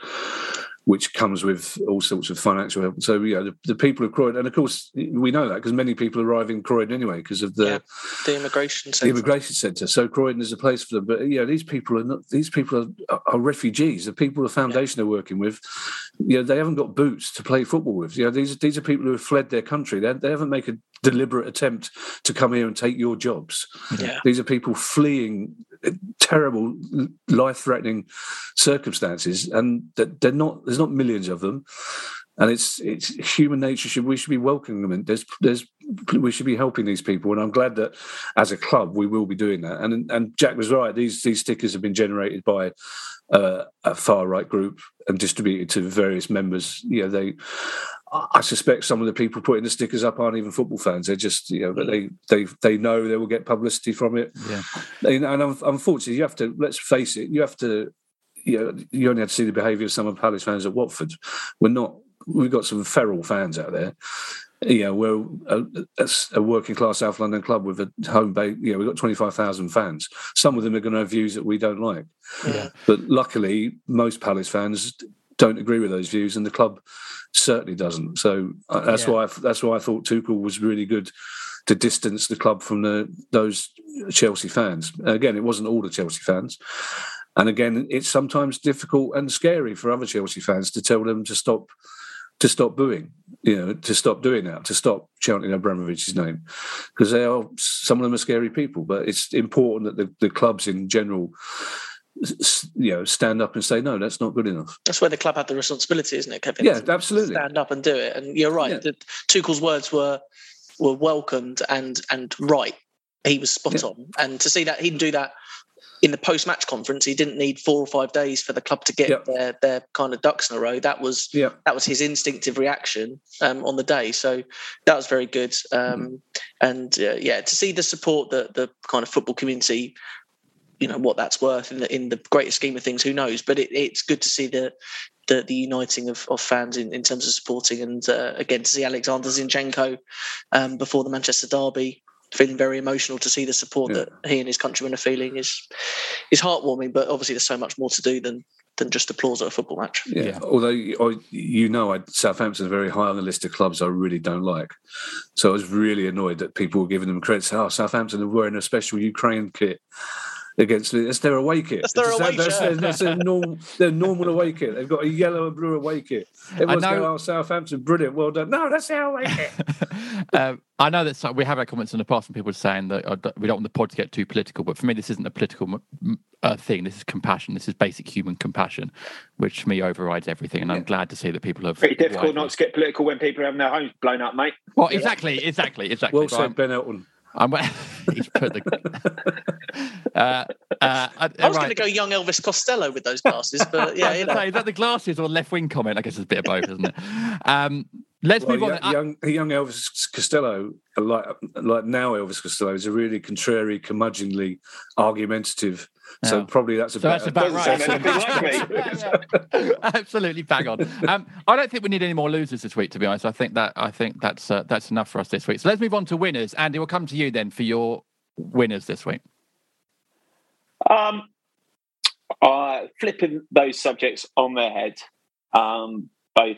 which comes with all sorts of financial help. So, yeah, the, the people of Croydon, and of course, we know that because many people arrive in Croydon anyway because of the yeah, the immigration centre. The immigration centre. So Croydon is a place for them. But yeah, these people are not. These people are, are refugees. The people the foundation yeah. are working with, you know, they haven't got boots to play football with. You know, these these are people who have fled their country. They, they haven't made a deliberate attempt to come here and take your jobs. Yeah. These are people fleeing terrible, life-threatening circumstances, and that they're not. There's not millions of them, and it's it's human nature. Should we should be welcoming them, and there's there's we should be helping these people. And I'm glad that as a club we will be doing that. And and Jack was right. These these stickers have been generated by uh, a far right group and distributed to various members. You know, they I suspect some of the people putting the stickers up aren't even football fans. They're just, you know, but they they they know they will get publicity from it. Yeah. And, and unfortunately, you have to let's face it. You have to, you know, you only have to see the behaviour of some of Palace fans at Watford. We're not. We've got some feral fans out there. You know, we're a, a working class South London club with a home base. You know, we've got twenty five thousand fans. Some of them are going to have views that we don't like. Yeah. But luckily, most Palace fans don't agree with those views, and the club certainly doesn't. So uh, that's yeah. why I, that's why I thought Tuchel was really good to distance the club from the those Chelsea fans. Again, it wasn't all the Chelsea fans. And again, it's sometimes difficult and scary for other Chelsea fans to tell them to stop to stop booing, you know, to stop doing that, to stop chanting Abramovich's name, because they are some of them are scary people. But it's important that the, the clubs in general you know stand up and say no that's not good enough that's where the club had the responsibility isn't it kevin yeah absolutely stand up and do it and you're right yeah. the, tuchel's words were were welcomed and and right he was spot yeah. on and to see that he didn't do that in the post-match conference he didn't need four or five days for the club to get yep. their their kind of ducks in a row that was yep. that was his instinctive reaction um, on the day so that was very good um, mm. and uh, yeah to see the support that the kind of football community you know what that's worth in the in the greater scheme of things. Who knows? But it, it's good to see the the, the uniting of, of fans in, in terms of supporting, and uh, again to see Alexander Zinchenko um, before the Manchester derby feeling very emotional to see the support yeah. that he and his countrymen are feeling is is heartwarming. But obviously, there's so much more to do than than just applause at a football match. Yeah. yeah. Although you know, I, Southampton very high on the list of clubs I really don't like. So I was really annoyed that people were giving them credit. Say, oh, Southampton are wearing a special Ukraine kit against It's their away kit. That's their away that's, that's, that's, their, normal, their normal away kit. They've got a yellow and blue away kit. Everyone's going, oh, Southampton, brilliant, well done. No, that's our away kit. um, I know that we have had comments in the past from people saying that uh, we don't want the pod to get too political, but for me, this isn't a political uh, thing. This is compassion. This is basic human compassion, which for me overrides everything. And yeah. I'm glad to see that people have. Pretty difficult not to get political when people are having their homes blown up, mate. Well, exactly, exactly, exactly. Well said, Ben Elton. I'm, he's put the. uh, uh, I, I was right. going to go young Elvis Costello with those glasses, but yeah, you know. is that the glasses or left wing comment? I guess it's a bit of both, isn't it? Um, let's well, move on. Young, young Elvis Costello, like like now Elvis Costello, is a really contrary, curmudgeonly, argumentative so yeah. probably that's, so that's about right. Absolutely bang on. Um, I don't think we need any more losers this week, to be honest. I think that I think that's uh, that's enough for us this week. So let's move on to winners. Andy, we'll come to you then for your winners this week. Um, uh, flipping those subjects on their head. Um, both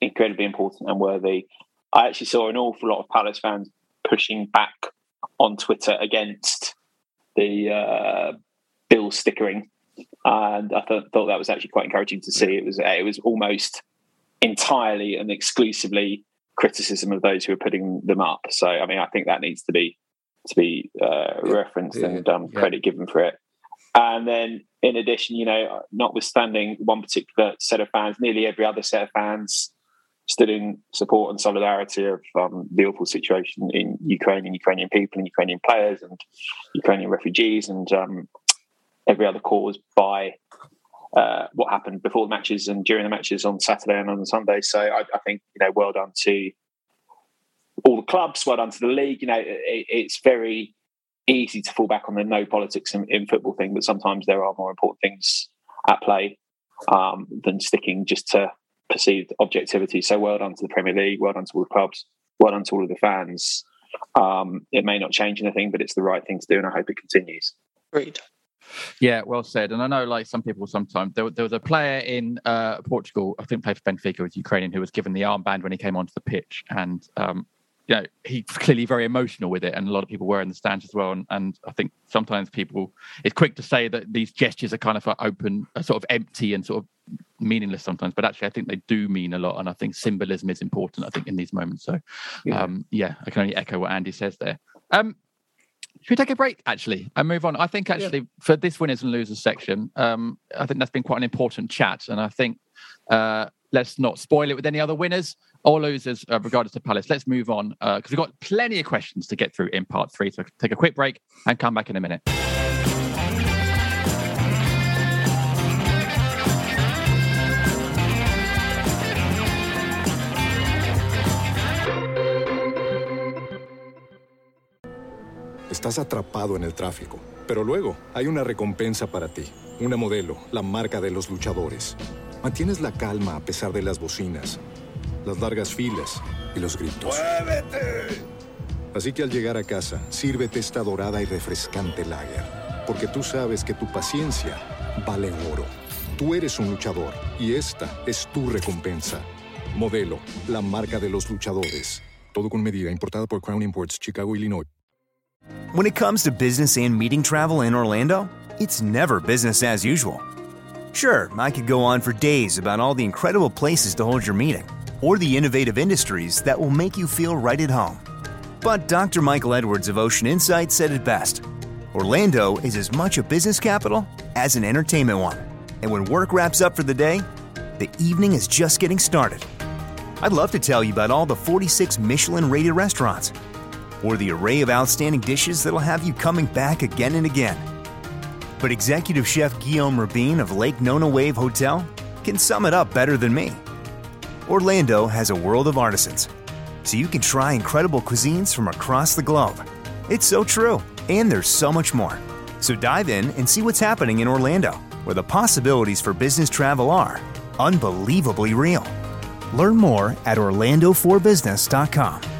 incredibly important and worthy. I actually saw an awful lot of Palace fans pushing back on Twitter against the uh, bill stickering, and I thought, thought that was actually quite encouraging to see. It was it was almost entirely and exclusively criticism of those who are putting them up. So I mean, I think that needs to be to be uh, referenced yeah, and um, yeah. credit given for it. And then, in addition, you know, notwithstanding one particular set of fans, nearly every other set of fans stood in support and solidarity of um, the awful situation in Ukraine and Ukrainian people and Ukrainian players and Ukrainian refugees and um, every other cause by uh, what happened before the matches and during the matches on Saturday and on Sunday. So I, I, think you know, well done to all the clubs, well done to the league. You know, it, it's very easy to fall back on the no politics in, in, football thing, but sometimes there are more important things at play um, than sticking just to perceived objectivity. So well done to the Premier League, well done to all the clubs, well done to all of the fans. Um, it may not change anything, but it's the right thing to do, and I hope it continues. Agreed. Yeah, well said. And I know, like some people, sometimes there, there was a player in uh, Portugal, I think played for Benfica, was Ukrainian, who was given the armband when he came onto the pitch, and um, you know, he's clearly very emotional with it, and a lot of people were in the stands as well. And, and I think sometimes people, it's quick to say that these gestures are kind of open, are sort of empty and sort of meaningless sometimes, but actually, I think they do mean a lot. And I think symbolism is important, I think, in these moments. So, yeah, um, yeah I can only echo what Andy says there. Um, should we take a break actually and move on? I think actually yeah. for this winners and losers section, um, I think that's been quite an important chat, and I think uh, let's not spoil it with any other winners or losers uh, regardless of Palace. Let's move on because uh, we've got plenty of questions to get through in part three. So take a quick break and come back in a minute. Estás atrapado en el tráfico, pero luego hay una recompensa para ti, una modelo, la marca de los luchadores. Mantienes la calma a pesar de las bocinas las largas filas y los gritos. ¡Muévete! Así que al llegar a casa, sírvete esta dorada y refrescante lager, porque tú sabes que tu paciencia vale oro. Tú eres un luchador y esta es tu recompensa. Modelo, la marca de los luchadores. Todo con medida, importada por Crown Imports, Chicago, Illinois. When it comes to business and meeting travel in Orlando, it's never business as usual. Sure, I could go on for days about all the incredible places to hold your meeting or the innovative industries that will make you feel right at home. But Dr. Michael Edwards of Ocean Insight said it best Orlando is as much a business capital as an entertainment one. And when work wraps up for the day, the evening is just getting started. I'd love to tell you about all the 46 Michelin rated restaurants, or the array of outstanding dishes that'll have you coming back again and again. But executive chef Guillaume Rabin of Lake Nona Wave Hotel can sum it up better than me. Orlando has a world of artisans, so you can try incredible cuisines from across the globe. It's so true, and there's so much more. So dive in and see what's happening in Orlando, where the possibilities for business travel are unbelievably real. Learn more at orlando4business.com.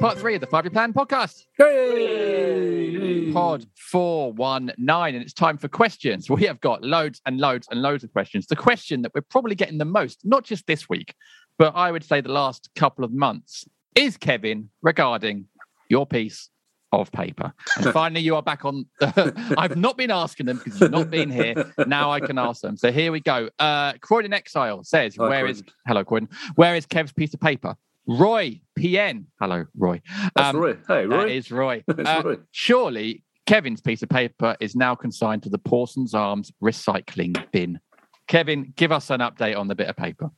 part three of the Five Year Plan podcast. Hey! Pod 419, and it's time for questions. We have got loads and loads and loads of questions. The question that we're probably getting the most, not just this week, but I would say the last couple of months, is Kevin regarding your piece of paper. And finally, you are back on. I've not been asking them because you've not been here. Now I can ask them. So here we go. Uh, Croydon Exile says, Hi, "Where Croydon. is hello, Croydon? Where is Kev's piece of paper?" Roy PN. Hello, Roy. That's um, Roy. Hey, Roy. That is Roy. uh, Roy. Surely Kevin's piece of paper is now consigned to the Pawson's Arms recycling bin. Kevin, give us an update on the bit of paper.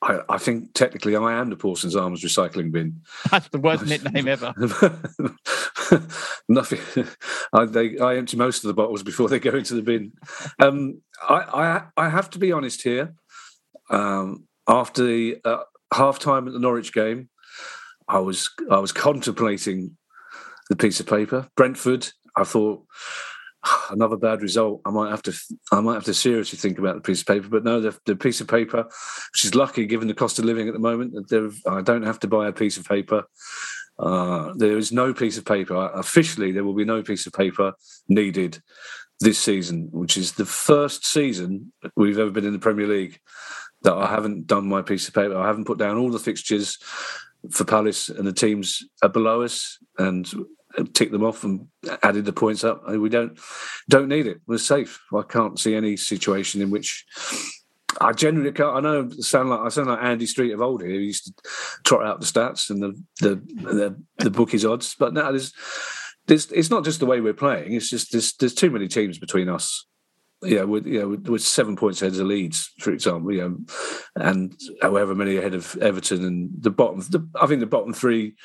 I, I, think technically I am the Pawson's Arms recycling bin. That's the worst nickname ever. Nothing. I, they, I, empty most of the bottles before they go into the bin. Um, I, I, have to be honest here. Um, after the uh, half time at the Norwich game, I was I was contemplating the piece of paper. Brentford, I thought another bad result. I might have to I might have to seriously think about the piece of paper. But no, the, the piece of paper, which is lucky given the cost of living at the moment, I don't have to buy a piece of paper. Uh, there is no piece of paper officially. There will be no piece of paper needed this season, which is the first season we've ever been in the Premier League that I haven't done my piece of paper. I haven't put down all the fixtures for Palace and the teams are below us and tick them off and added the points up. We don't don't need it. We're safe. I can't see any situation in which I generally can't. I know sound like I sound like Andy Street of old here. He used to trot out the stats and the the the, the bookies odds, but now there's there's it's not just the way we're playing. It's just there's there's too many teams between us. Yeah, with you know, with, with seven points ahead of Leeds, for example, you know, and however many ahead of Everton and the bottom. The, I think the bottom three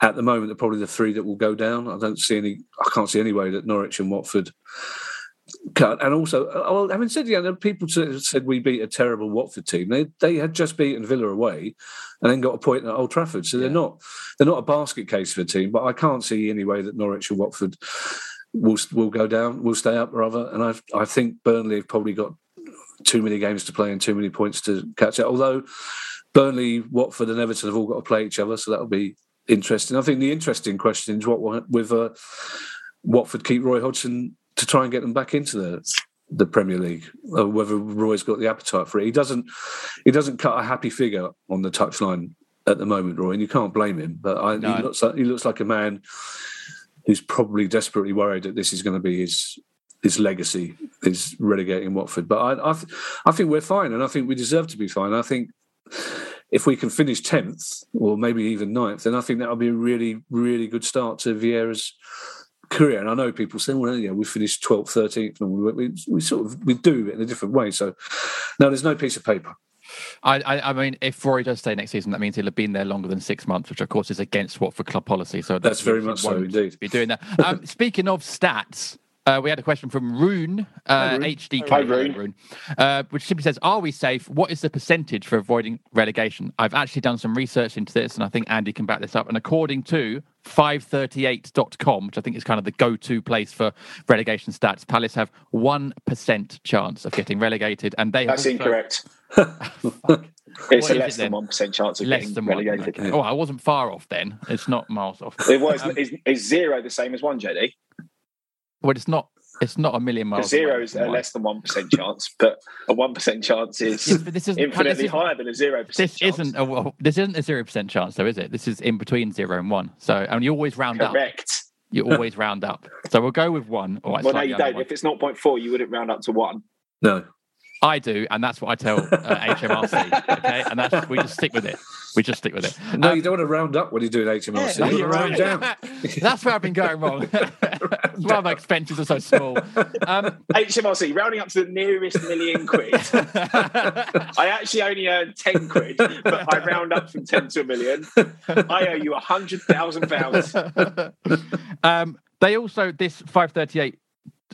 at the moment are probably the three that will go down. I don't see any. I can't see any way that Norwich and Watford. cut. and also, well, having said, yeah, people said we beat a terrible Watford team. They they had just beaten Villa away, and then got a point at Old Trafford. So they're not they're not a basket case for a team. But I can't see any way that Norwich or Watford will will go down, will stay up rather. And I I think Burnley have probably got too many games to play and too many points to catch up. Although Burnley, Watford, and Everton have all got to play each other, so that'll be interesting. I think the interesting question is what with uh, Watford keep Roy Hodgson to try and get them back into the the Premier League, or whether Roy's got the appetite for it. He doesn't. He doesn't cut a happy figure on the touchline at the moment, Roy, and you can't blame him. But I, no. he looks like he looks like a man who's probably desperately worried that this is going to be his his legacy is relegating Watford. But I I, th- I think we're fine, and I think we deserve to be fine. I think if we can finish 10th or maybe even 9th, then I think that'll be a really, really good start to Vieira's career. And I know people say, well, yeah, we finished 12th, 13th, and we, we, we, sort of we do it in a different way. So, no, there's no piece of paper. I, I, I, mean, if Rory does stay next season, that means he'll have been there longer than six months, which of course is against what for club policy. So that's, that's very much so, indeed. Be doing that. Um, speaking of stats, uh, we had a question from Rune, uh, Hi, HDK, Hi, Rune. Rune uh, which simply says, Are we safe? What is the percentage for avoiding relegation? I've actually done some research into this, and I think Andy can back this up. And according to 538.com, which I think is kind of the go to place for relegation stats, Palace have 1% chance of getting relegated. And they That's also... incorrect. It's what a less than one percent chance of less getting than relegated. Okay. Oh, I wasn't far off then. It's not miles off. It was. Um, is, is zero the same as one, JD? Well, it's not. It's not a million miles. Zero is a less than one percent chance, but a one percent chance is yeah, this is infinitely higher than a zero percent. This chance. isn't a well, this isn't a zero percent chance, though, is it? This is in between zero and one. So, and you always round Correct. up. Correct. You always round up. So we'll go with one. well, no, you don't. One. If it's not 0.4, you wouldn't round up to one. No. I do, and that's what I tell uh, HMRC. Okay, and that's we just stick with it. We just stick with it. No, um, you don't want to round up when you're doing HMRC. Yeah, you round down. that's where I've been going wrong. that's why my expenses are so small. Um, HMRC rounding up to the nearest million quid. I actually only earn ten quid, but I round up from ten to a million. I owe you a hundred thousand pounds. Um, they also this five thirty eight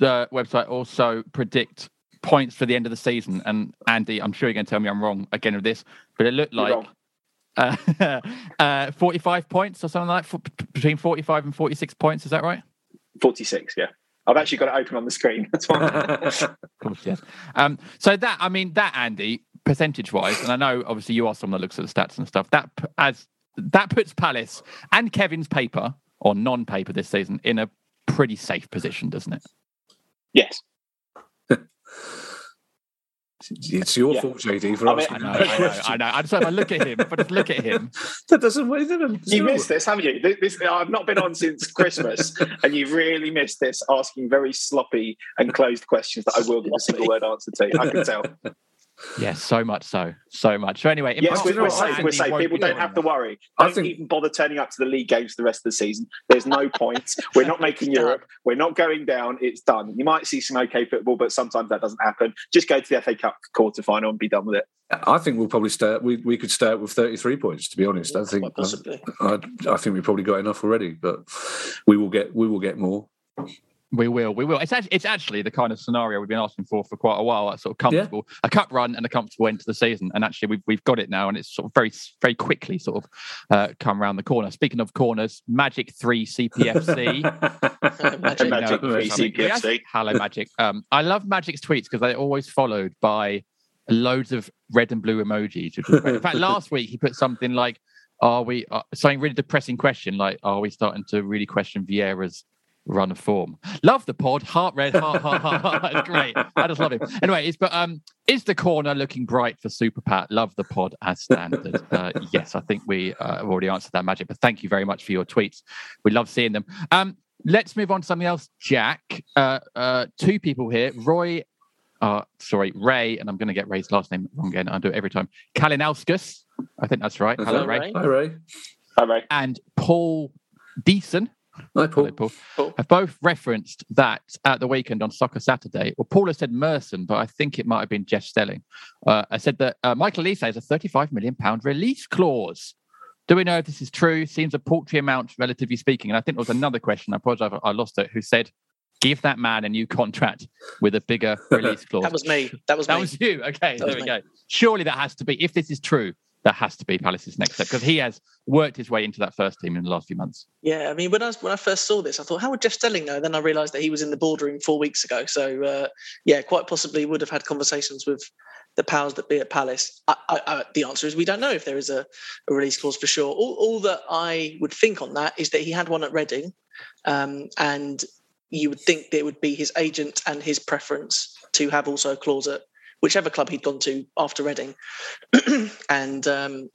uh, website also predict points for the end of the season. And Andy, I'm sure you're going to tell me I'm wrong again with this, but it looked like uh, uh, 45 points or something like that, between 45 and 46 points. Is that right? 46, yeah. I've actually got it open on the screen. That's fine. of course, yes. Um, so that, I mean, that Andy, percentage wise, and I know obviously you are someone that looks at the stats and stuff. That as that puts Palace and Kevin's paper or non-paper this season in a pretty safe position, doesn't it? Yes. It's your yeah. fault, JD, for I mean, asking. I know, I know, I know. I just I look at him, but just look at him. that doesn't. Wait, doesn't you missed this, haven't you? This, this, I've not been on since Christmas, and you've really missed this. Asking very sloppy and closed questions that I will give a single word answer to. I can tell. Yes, so much so, so much. So anyway, yes, we're, we're safe. We're safe. People don't have to worry. Don't I think... even bother turning up to the league games for the rest of the season. There's no point. we're not making Europe. We're not going down. It's done. You might see some okay football, but sometimes that doesn't happen. Just go to the FA Cup quarter final and be done with it. I think we'll probably start. We, we could start with 33 points. To be honest, I think I, I, I think we probably got enough already, but we will get we will get more. We will, we will. It's actually, it's actually the kind of scenario we've been asking for for quite a while. That sort of comfortable, yeah. a cup run and a comfortable end to the season. And actually, we've we've got it now, and it's sort of very very quickly sort of uh, come around the corner. Speaking of corners, Magic Three CPFC Magic. Magic No, VC yes, PFC. Hello, Magic. Um, I love Magic's tweets because they're always followed by loads of red and blue emojis. which is. In fact, last week he put something like, "Are we?" Uh, something really depressing question like, "Are we starting to really question Vieira's run of form?" Love the pod. Heart red. Heart heart heart. heart. Great. I just love him. Anyway, it's but um, is the corner looking bright for Super Pat? Love the pod as standard. Uh, yes, I think we uh, have already answered that, Magic. But thank you very much for your tweets. We love seeing them. Um, let's move on to something else, Jack. Uh, uh, two people here, Roy. Uh, sorry, Ray, and I'm going to get Ray's last name wrong again. I do it every time. Kalinauskas, I think that's right. Hello, Ray. Hi, Ray. Hi, Ray. And Paul Deason. Hi, Paul. Hello, Paul. Have both referenced that at the weekend on Soccer Saturday. Well, Paul has said Merson, but I think it might have been Jeff Stelling. Uh, I said that uh, Michael Olise has a 35 million pound release clause. Do we know if this is true? Seems a paltry amount, relatively speaking. And I think there was another question. I apologize, I lost it. Who said, "Give that man a new contract with a bigger release clause"? That was me. That was that me. was you. Okay, That there we me. go. Surely that has to be. If this is true, that has to be Palace's next step because he has worked his way into that first team in the last few months. Yeah, I mean, when I was, when I first saw this, I thought, how would Jeff Stelling know? Then I realised that he was in the boardroom four weeks ago. So uh, yeah, quite possibly would have had conversations with the powers that be at Palace. I, I, I, the answer is we don't know if there is a, a release clause for sure. All, all that I would think on that is that he had one at Reading, um, and you would think that it would be his agent and his preference to have also a clause at whichever club he'd gone to after Reading, and. Um,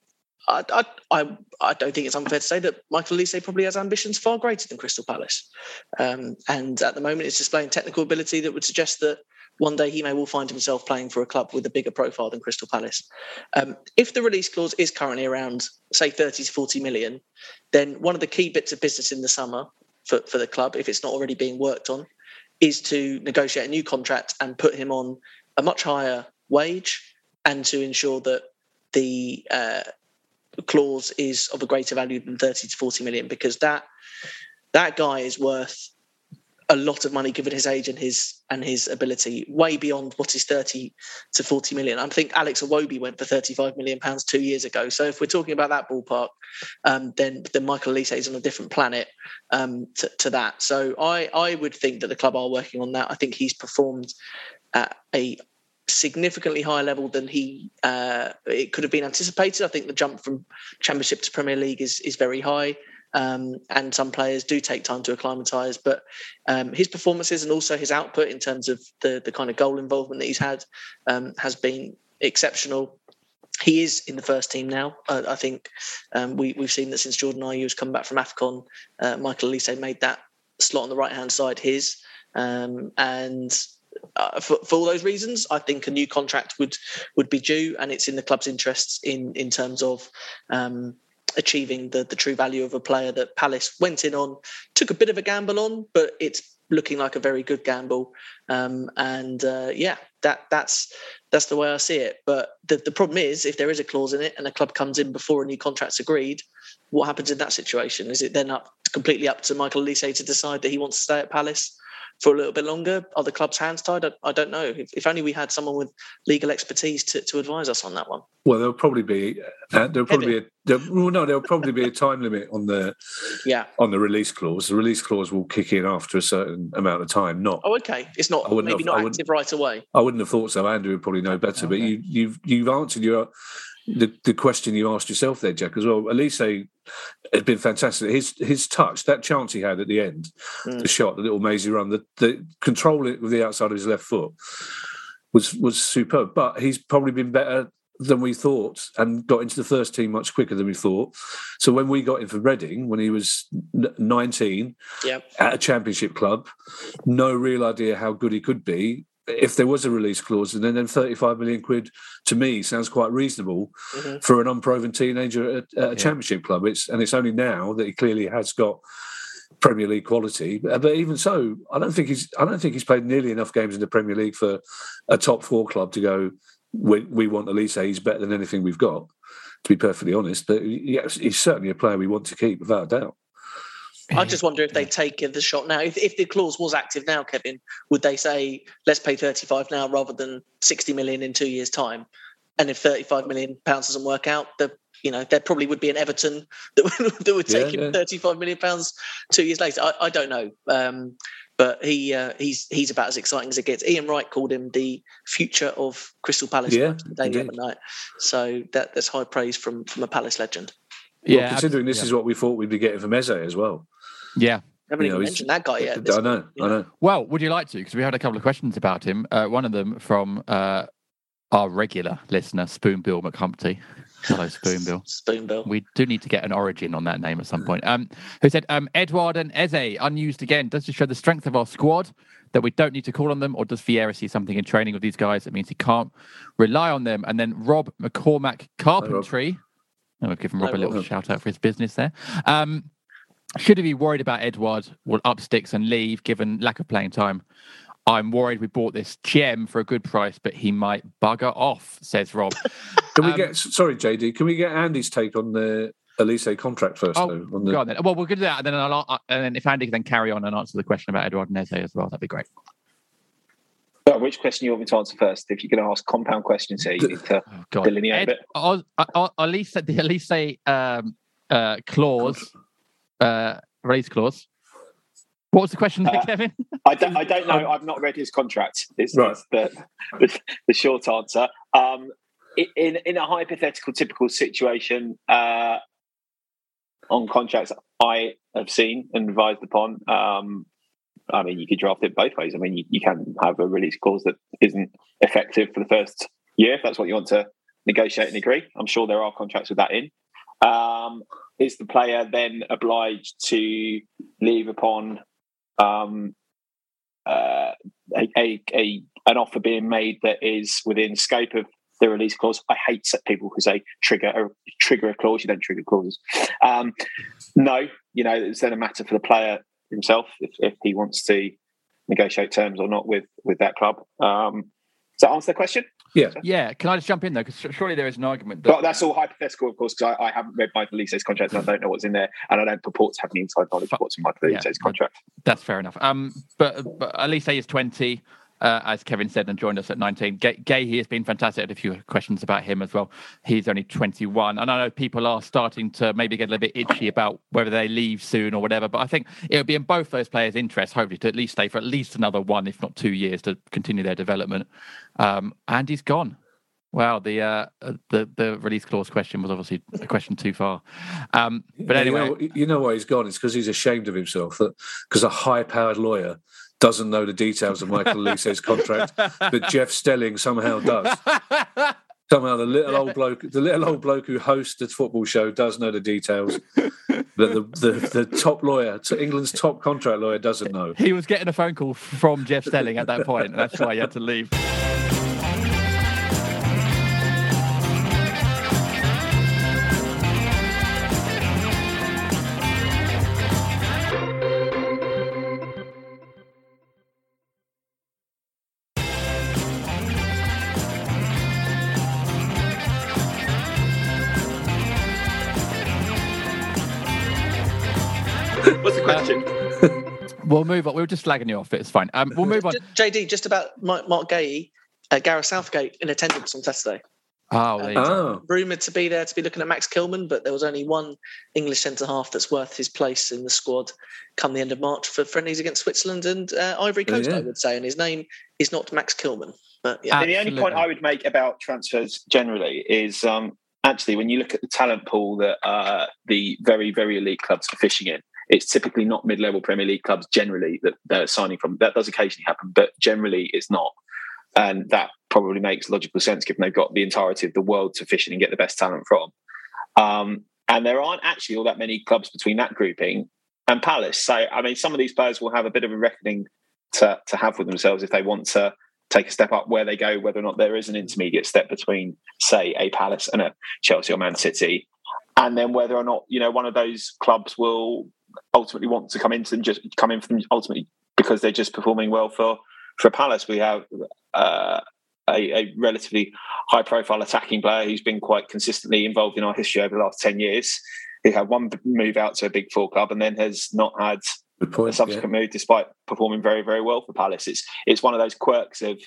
I, I, I, don't think it's unfair to say that Michael Olise probably has ambitions far greater than Crystal Palace. Um, and at the moment, it's displaying technical ability that would suggest that one day he may well find himself playing for a club with a bigger profile than Crystal Palace. Um, if the release clause is currently around, say, 30 to 40 million, then one of the key bits of business in the summer for, for the club, if it's not already being worked on, is to negotiate a new contract and put him on a much higher wage and to ensure that the uh, clause is of a greater value than 30 to 40 million because that that guy is worth a lot of money given his age and his and his ability way beyond what is 30 to 40 million. I think alex iwobi went for 35 million pounds two years ago. So if we're talking about that ballpark um, then then michael olise is on a different planet um, to, to that. So i i would think that the club are working on that. I think he's performed at a significantly higher level than he uh, it could have been anticipated. I think the jump from Championship to Premier League is is very high, um, and some players do take time to acclimatise. But um, his performances and also his output in terms of the the kind of goal involvement that he's had um, has been exceptional. He is in the first team now. Uh, I think um, we we've seen that since Jordan Ayew has come back from Afcon, uh, Michael Olise made that slot on the right hand side his, um, and uh, for, for all those reasons, I think a new contract would would be due, and it's in the club's interests in in terms of um, achieving the the true value of a player that Palace went in on, took a bit of a gamble on, but it's looking like a very good gamble. Um, and uh, yeah, that that's that's the way I see it. But the the problem is, if there is a clause in it and a club comes in before a new contract's agreed, what happens in that situation? Is it then up completely up to Michael Olise to decide that he wants to stay at Palace? For a little bit longer? Are the club's hands tied? I, I don't know. If, if, only we had someone with legal expertise to, to advise us on that one. Well, there'll probably be uh, there'll probably be a, there, well, no, there'll probably be a time limit on the yeah on the release clause. The release clause will kick in after a certain amount of time. Not oh, okay. It's not maybe have, not active right away. I wouldn't have thought so. Andrew would probably know better. Okay. But you you've you've answered your the, the question you asked yourself there, Jack, as well. Olise has been fantastic. His his touch, that chance he had at the end, mm. the shot, the little mazy run, the, the control it with the outside of his left foot was was superb. But he's probably been better than we thought and got into the first team much quicker than we thought. So when we got him for Reading, when he was 19 yep. at a championship club, no real idea how good he could be if there was a release clause, and then, then 35 million quid to me sounds quite reasonable mm-hmm. for an unproven teenager at, at a yeah. championship club. It's and it's only now that he clearly has got Premier League quality. But even so, I don't think he's I don't think he's played nearly enough games in the Premier League for a top four club to go. We, we want Olise. He's better than anything we've got. To be perfectly honest, but yes, he's certainly a player we want to keep without a doubt. I just wonder if they take the shot now. If, if the clause was active now, Kevin, would they say let's pay 35 now rather than 60 million in two years' time? And if 35 million pounds doesn't work out, the you know, there probably would be an Everton that would, that would take Yeah, him 35 million pounds two years later. I, I don't know. Um, but he uh, he's he's about as exciting as it gets. Ian Wright called him the future of Crystal Palace Yeah, the day the other night. So that that's high praise from from a Palace legend. Well, Yeah, considering this yeah. is what we thought we'd be getting from Eze as well. Yeah. haven't You know, even he's- mentioned that guy yet. I know, I know. Well, would you like to? Because we had a couple of questions about him. Uh, one of them from uh, our regular listener, Spoonbill McHumpty. Hello, Spoonbill. Spoonbill. We do need to get an origin on that name at some point. Um, who said, um, Edouard and Eze unused again. Does this show the strength of our squad that we don't need to call on them, or does Vieira see something in training with these guys that means he can't rely on them? And then Rob McCormack Carpentry. I'm going to give him Rob Hi, a little Rob. shout out for his business there. Um, should he be worried about Edouard will up sticks and leave given lack of playing time? I'm worried we bought this gem for a good price, but he might bugger off, says Rob. Can we Um, get sorry, JD? Can we get Andy's take on the Olise contract first? Oh, though, on the, Go on then. Well, we're going to do that, and then I'll, uh, and then if Andy can then carry on and answer the question about Edouard and Eze as well, that'd be great. But which question you want me to answer first? If you're going to ask compound questions here, you need to Oh, God. delineate a Ed, bit. Oz, uh, uh, Olise, the Olise um, uh, clause, uh, release clause. What was the question there, Uh, Kevin? I don't, I don't know. I've not read his contract. Is, Right. the, the the short answer. Um, in in a hypothetical, typical situation uh, on contracts, I have seen and advised upon. Um, I mean, you could draft it both ways. I mean, you, you can have a release clause that isn't effective for the first year if that's what you want to negotiate and agree. I'm sure there are contracts with that in. Um, is the player then obliged to leave upon um, uh, a, a, a an offer being made that is within scope of the release clause. I hate people who say trigger a trigger a clause. You don't trigger clauses. Um, no, you know it's then a matter for the player himself if, if he wants to negotiate terms or not with with that club. Um, does that answer the question? Yeah. Yeah, can I just jump in there? Because surely there is an argument that But that's all hypothetical, of course, because I, I haven't read Michael Olise's contract and I don't know what's in there, and I don't purport to have any inside knowledge of what's in Michael Yeah. Contract. That's fair enough. Um, but, but Olise is 20, uh, as Kevin said, and joined us at 19. Guehi, Guehi he has been fantastic. I had a few questions about him as well. He's only 21. And I know people are starting to maybe get a little bit itchy about whether they leave soon or whatever. But I think it would be in both those players' interest, hopefully, to at least stay for at least another one, if not two years, to continue their development. Um, and he's gone. Wow, the uh, uh, the the release clause question was obviously a question too far. Um, but anyway, you know, you know why he's gone? It's because he's ashamed of himself. That because a high-powered lawyer doesn't know the details of Michael Olise's contract, but Jeff Stelling somehow does. Somehow the little old bloke, the little old bloke who hosts the football show, does know the details. But the, the, the top lawyer, England's top contract lawyer, doesn't know. he was getting a phone call from Jeff Stelling at that point, and that's why he had to leave. We'll move on. We were just slagging you off. It's fine. Um, we'll move on. JD, just about Marc, Marc Guehi, uh, Gareth Southgate in attendance on Saturday. Oh, there you go. Oh, Rumoured to be there to be looking at Max Kilman, but there was only one English centre half that's worth his place in the squad come the end of March for friendlies against Switzerland and uh, Ivory Coast, yeah. I would say. And his name is not Max Kilman. But yeah, the only point I would make about transfers generally is um, actually when you look at the talent pool that uh, the very, very elite clubs are fishing in, it's typically not mid-level Premier League clubs generally that they're signing from. That does occasionally happen, but generally it's not. And that probably makes logical sense given they've got the entirety of the world to fish in and get the best talent from. Um, and there aren't actually all that many clubs between that grouping and Palace. So, I mean, some of these players will have a bit of a reckoning to, to have with themselves if they want to take a step up where they go, whether or not there is an intermediate step between, say, a Palace and a Chelsea or Man City, and then whether or not you know one of those clubs will ultimately want to come into them just come in for them ultimately because they're just performing well for for Palace. We have uh, a, a relatively high profile attacking player who's been quite consistently involved in our history over the last ten years. Who had one move out to a big four club and then has not had good a point. Yeah. subsequent move despite performing very very well for Palace. It's it's one of those quirks of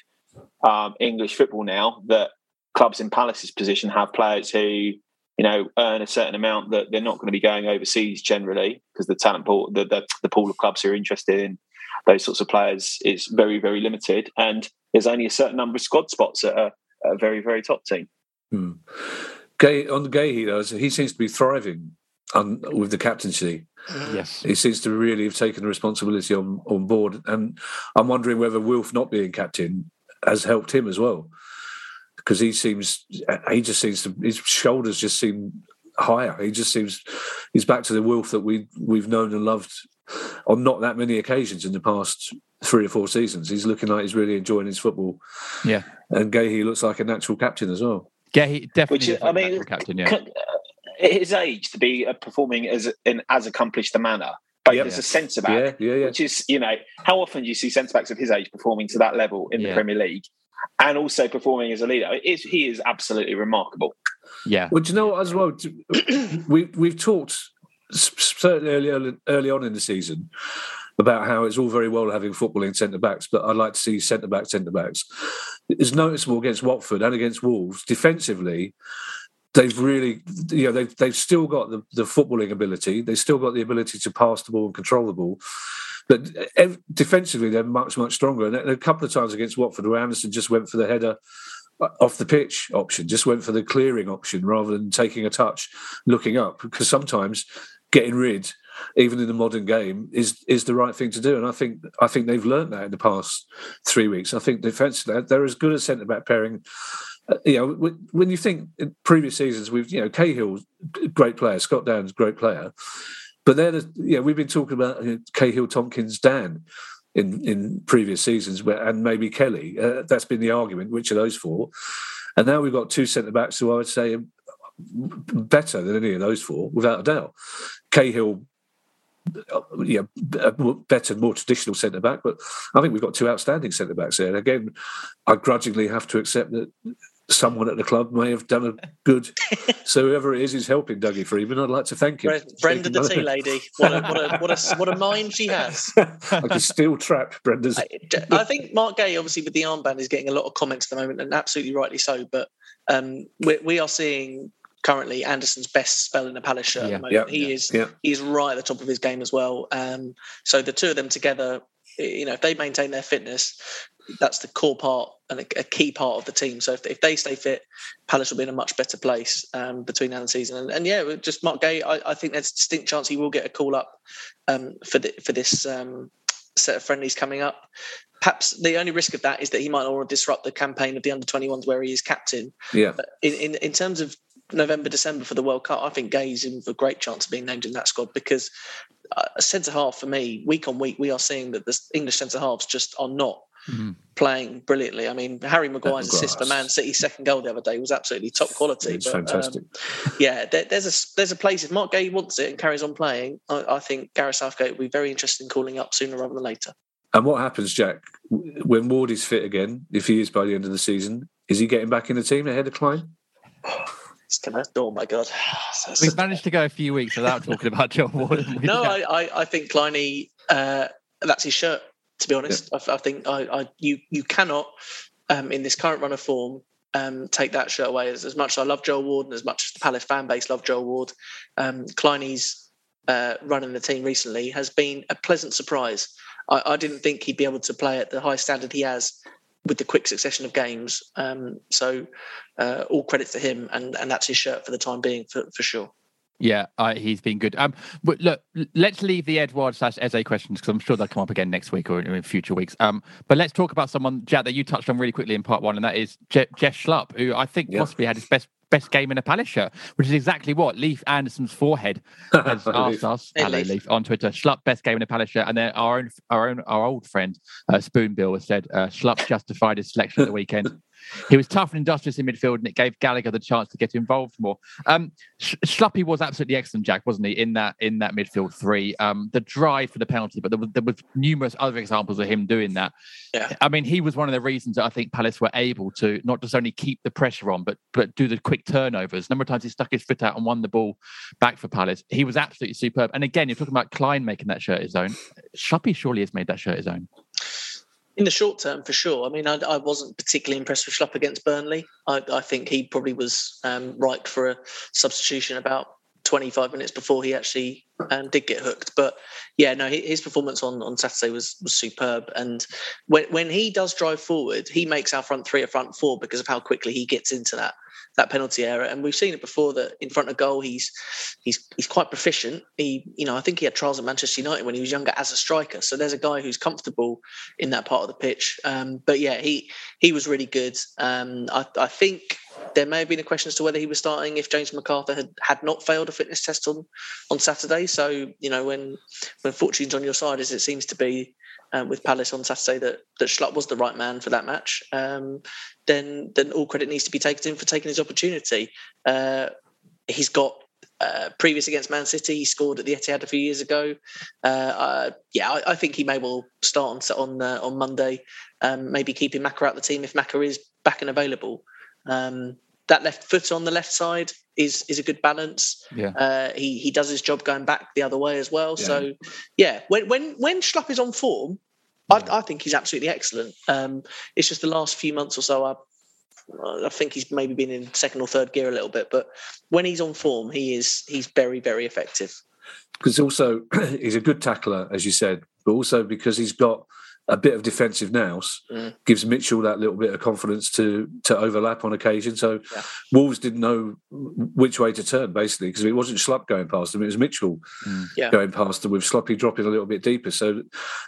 um, English football now that clubs in Palace's position have players who you know, earn a certain amount that they're not going to be going overseas generally because the talent pool, the, the, the pool of clubs who are interested in those sorts of players is very, very limited. And there's only a certain number of squad spots at a, a very, very top team. Hmm. Guehi, on the Guehi, though, he seems to be thriving on, with the captaincy. Yes. He seems to really have taken the responsibility on, on board. And I'm wondering whether Wilf not being captain has helped him as well. Because he seems, he just seems to, his shoulders just seem higher. He just seems, he's back to the Wolf that we, we've known and loved on not that many occasions in the past three or four seasons. He's looking like he's really enjoying his football. Yeah. And Guehi looks like a natural captain as well. Guehi definitely Which is, like I mean, natural captain, yeah. at his age to be uh, performing as in as accomplished a manner, but Yep. as a centre back, Yeah, yeah, yeah. which is you know how often do you see centre backs of his age performing to that level in the Premier League, and also performing as a leader? It is, he is absolutely remarkable. Yeah. Well, do you know what, as well? We we've talked certainly early, early early on in the season about how it's all very well having footballing centre backs, but I'd like to see centre back centre backs. It's noticeable against Watford and against Wolves defensively. They've really, you know, they've they've still got the, the footballing ability. They've still got the ability to pass the ball and control the ball. But defensively, they're much much stronger. And a couple of times against Watford, where Anderson just went for the header off the pitch option, just went for the clearing option rather than taking a touch, looking up. Because sometimes getting rid, even in the modern game, is is the right thing to do. And I think I think they've learned that in the past three weeks. I think defensively they're as good a centre back pairing. Uh, You know, when- when you think in previous seasons, we've you know Cahill, great player, Scott Dann's great player, but they're the, you know we've been talking about know, Cahill, Tompkins, Dann in in previous seasons, and maybe Kelly. Uh, that's been the argument. Which of those four? And now we've got two centre backs who I would say are better than any of those four, without a doubt. Cahill, uh, yeah, uh, better, more traditional centre back, but I think we've got two outstanding centre backs there. And again, I grudgingly have to accept that someone at the club may have done a good. so whoever it is who's helping Dougie Freedman, I'd like to thank him. Brenda the tea lady. What a, what a, what a, what a mind she has. I can still trap Brenda's. I think Marc Guehi, obviously with the armband, is getting a lot of comments at the moment, and absolutely rightly so. But um, we, we are seeing currently Anderson's best spell in a Palace shirt. Yeah. At the moment. Yeah. He is Yeah. he is right at the top of his game as well. Um, so the two of them together, you know, if they maintain their fitness, that's the core part and a, key part of the team. So if, if they stay fit, Palace will be in a much better place um, between now and the season. And, and yeah, just Marc Guehi, I, I think there's a distinct chance he will get a call up um, for the, for this um, set of friendlies coming up. Perhaps the only risk of that is that he might not want to disrupt the campaign of the under 21s where he is captain. Yeah. But in, in, in terms of November, December for the World Cup, I think Guehi's in for a great chance of being named in that squad because uh, a centre half for me, week on week, we are seeing that the English centre halves just are not playing brilliantly. I mean, Harry Maguire's assist for Man City's second goal the other day was absolutely top quality. It's but, um, fantastic. yeah, there, there's a there's a place if Marc Guehi wants it and carries on playing. I, I think Gareth Southgate will be very interested in calling up sooner rather than later. And what happens, Jack, when Ward is fit again, if he is by the end of the season, is he getting back in the team ahead of Clyne? It's gonna, oh my god! We've managed to go a few weeks without talking about Joel Ward. No, I, I, I think Kleiny, uh, that's his shirt. To be honest, I, I think I, I, you, you cannot, um, in this current run of form, um, take that shirt away. As, as much as I love Joel Ward and as much as the Palace fan base love Joel Ward, um, Kleiny's uh, run in the team recently has been a pleasant surprise. I, I didn't think he'd be able to play at the high standard he has with the quick succession of games. Um, so, uh, all credit to him, and, and that's his shirt for the time being, for, for sure. Yeah, uh, he's been good. Um, but look, let's leave the Edouard slash Eze questions because I'm sure they'll come up again next week or in, in future weeks. Um, but let's talk about someone, Jack, that you touched on really quickly in part one, and that is Je- Jeff Schlupp, who I think possibly had his best best game in a Palace shirt, which is exactly what Leaf Anderson's forehead has asked us. Hey, Hello, Leaf. Leaf on Twitter. Schlupp best game in a Palace shirt, and then our own our own our old friend uh, Spoonbill has said uh, Schlupp justified his selection at the weekend. He was tough and industrious in midfield, and it gave Gallagher the chance to get involved more. Um, Schluppy was absolutely excellent, Jack, wasn't he? In that in that midfield three, um, the drive for the penalty, but there was, there was numerous other examples of him doing that. Yeah. I mean, he was one of the reasons that I think Palace were able to not just only keep the pressure on, but but do the quick turnovers. A number of times he stuck his foot out and won the ball back for Palace. He was absolutely superb. And again, you're talking about Clyne making that shirt his own. Schluppy surely has made that shirt his own. In the short term, for sure. I mean, I, I wasn't particularly impressed with Schlupp against Burnley. I, I think he probably was um, right for a substitution about 25 minutes before he actually um, did get hooked. But yeah, no, his performance on, on Saturday was was superb. And when when he does drive forward, he makes our front three a front four because of how quickly he gets into that that penalty area. And we've seen it before that in front of goal, he's he's he's quite proficient. He, you know, I think he had trials at Manchester United when he was younger as a striker. So there's a guy who's comfortable in that part of the pitch. Um, but yeah, he he was really good. Um, I, I think there may have been a question as to whether he was starting if James McArthur had, had not failed a fitness test on, on Saturday. So, you know, when when fortune's on your side, as it seems to be, um, with Palace on Saturday that that Schlupp was the right man for that match, um, then then all credit needs to be taken to him for taking his opportunity. Uh, he's got uh, previous against Man City, he scored at the Etihad a few years ago. Uh, uh, yeah, I, I, think he may well start on on uh, on Monday. Um, maybe keeping Maka out the team if Maka is back and available. Um, that left foot on the left side is is a good balance. Yeah. Uh, he he does his job going back the other way as well. Yeah. So yeah, when when when Schlupp is on form, yeah. I, I, think he's absolutely excellent. Um, it's just the last few months or so, I I think he's maybe been in second or third gear a little bit, but when he's on form, he is he's very very effective. Because also he's a good tackler, as you said, but also because he's got a bit of defensive nous mm. gives Mitchell that little bit of confidence to to overlap on occasion. So yeah. Wolves didn't know which way to turn basically because it wasn't Schlupp going past them; it was Mitchell mm. yeah. going past them with Schluppy dropping a little bit deeper. So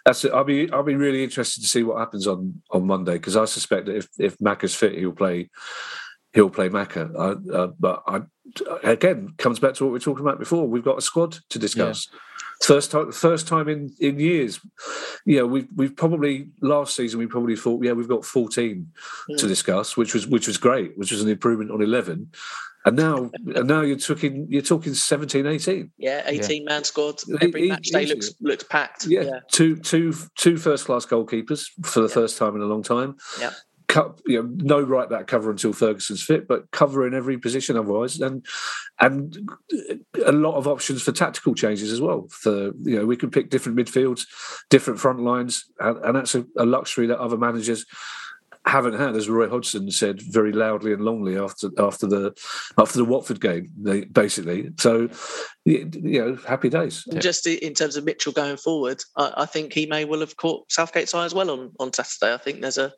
that's it. I'll be I'll be really interested to see what happens on on Monday because I suspect that if if Maka's fit, he'll play he'll play Maka. I, uh, but I, again, comes back to what we were talking about before. We've got a squad to discuss. Yeah. First time, first time in, in years. You know, we've we've probably last season we probably thought, yeah, we've got fourteen yeah. to hmm. discuss, which was which was great, which was an improvement on eleven. And now, and now you're talking you're talking 17, 18. Yeah, eighteen yeah. man squad. Every match day looks looks packed. Yeah, yeah. two two two first class goalkeepers for the yeah. first time in a long time. Yeah, cut, you know, no right back cover until Ferguson's fit, but cover in every position otherwise, and and a lot of options for tactical changes as well. For you know, we can pick different midfields, different front lines, and, and that's a, a luxury that other managers haven't had, as Roy Hodgson said very loudly and longly after after the after the Watford game, they, basically. So, you know, happy days. Just in terms of Mitchell going forward, I, I, think he may well have caught Southgate's eye as well on, on Saturday. I think there's a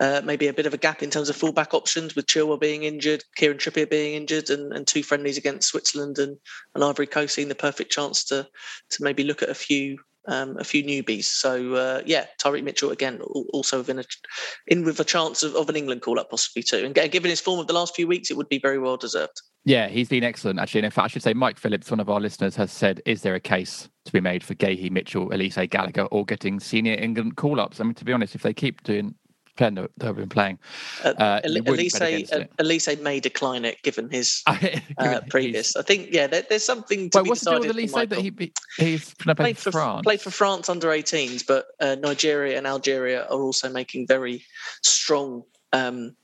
uh, maybe a bit of a gap in terms of fullback options with Chilwell being injured, Kieran Trippier being injured, and, and two friendlies against Switzerland and, and Ivory Coast seeing the perfect chance to to maybe look at a few um, a few newbies. So uh, yeah, Tyrick Mitchell again, also in, a, in with a chance of, of an England call up possibly too. And given his form of the last few weeks, it would be very well deserved. Yeah, he's been excellent actually. And in fact, I should say Mike Phillips, one of our listeners, has said, "Is there a case to be made for Guéhi, Mitchell, Olise Gallagher, or getting senior England call ups?" I mean, to be honest, if they keep doing playing that have been playing. Uh, uh, Olise, Olise may decline it given his uh, previous. I think yeah, there, there's something to Wait, be what's decided. the deal with Olise that he he's played for France? Played for France under 18s, but uh, Nigeria and Algeria are also making very strong. Um,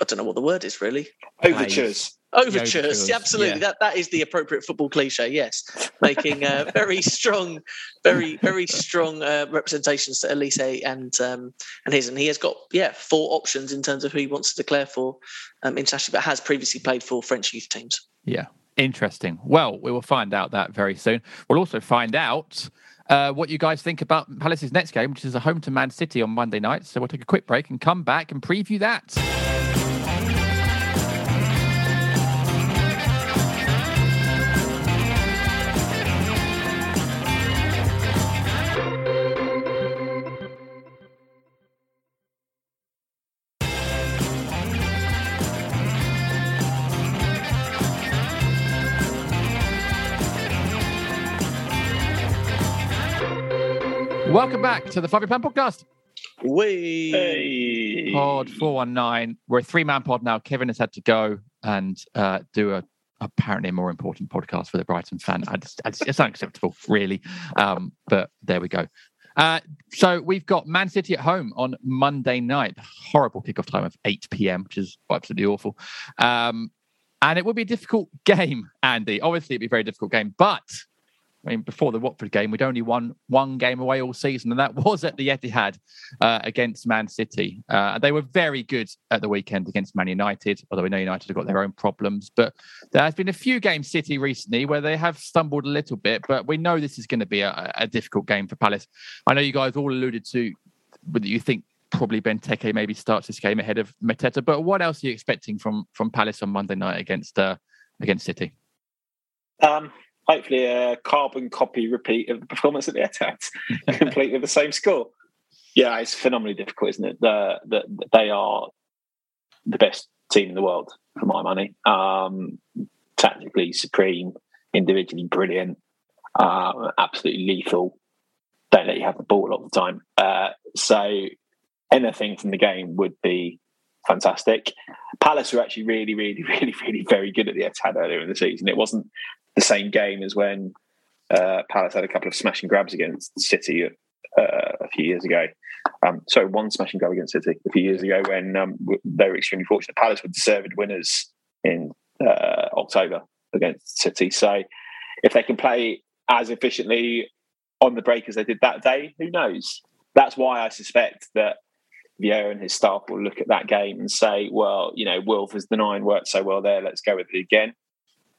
I don't know what the word is really. Overtures. Overtures, absolutely. Yeah. That that is the appropriate football cliche. Yes, making uh, very strong, very very strong uh, representations to Olise and um, and his, and he has got yeah four options in terms of who he wants to declare for um, internationally, but has previously played for French youth teams. Yeah, interesting. Well, we will find out that very soon. We'll also find out. Uh, what you guys think about Palace's next game, which is a home to Man City on Monday night. So we'll take a quick break and come back and preview that. Welcome back to the Five Pound Podcast. We hey. pod four one nine. We're a three man pod now. Kevin has had to go and uh, do a apparently a more important podcast for the Brighton fan. I just, it's unacceptable, really. Um, but there we go. Uh, so we've got Man City at home on Monday night. Horrible kickoff time of 8 p.m., which is absolutely awful. Um, and it would be a difficult game, Andy. Obviously, it'd be a very difficult game, but I mean, before the Watford game, we'd only won one game away all season, and that was at the Etihad uh, against Man City. Uh, they were very good at the weekend against Man United, although we know United have got their own problems. But there has been a few games City recently where they have stumbled a little bit, but we know this is going to be a, a difficult game for Palace. I know you guys all alluded to whether you think probably Benteke maybe starts this game ahead of Mateta, but what else are you expecting from from Palace on Monday night against uh, against City? Um, hopefully a carbon copy repeat of the performance at the Etihad, complete with the same score. Yeah, it's phenomenally difficult, isn't it? The, the, they are the best team in the world for my money. Um, tactically supreme, individually brilliant, uh, absolutely lethal. Don't let you have the ball all the time. Uh, so anything from the game would be fantastic. Palace were actually really, really, really, really very good at the Etihad earlier in the season. It wasn't the same game as when uh, Palace had a couple of smashing grabs against City uh, a few years ago. Um, so one smashing grab against City a few years ago when um, they were extremely fortunate. Palace were deserved winners in uh, October against City. So if they can play as efficiently on the break as they did that day, who knows? That's why I suspect that Vieira and his staff will look at that game and say, well, you know, Wilf as the nine worked so well there. Let's go with it again.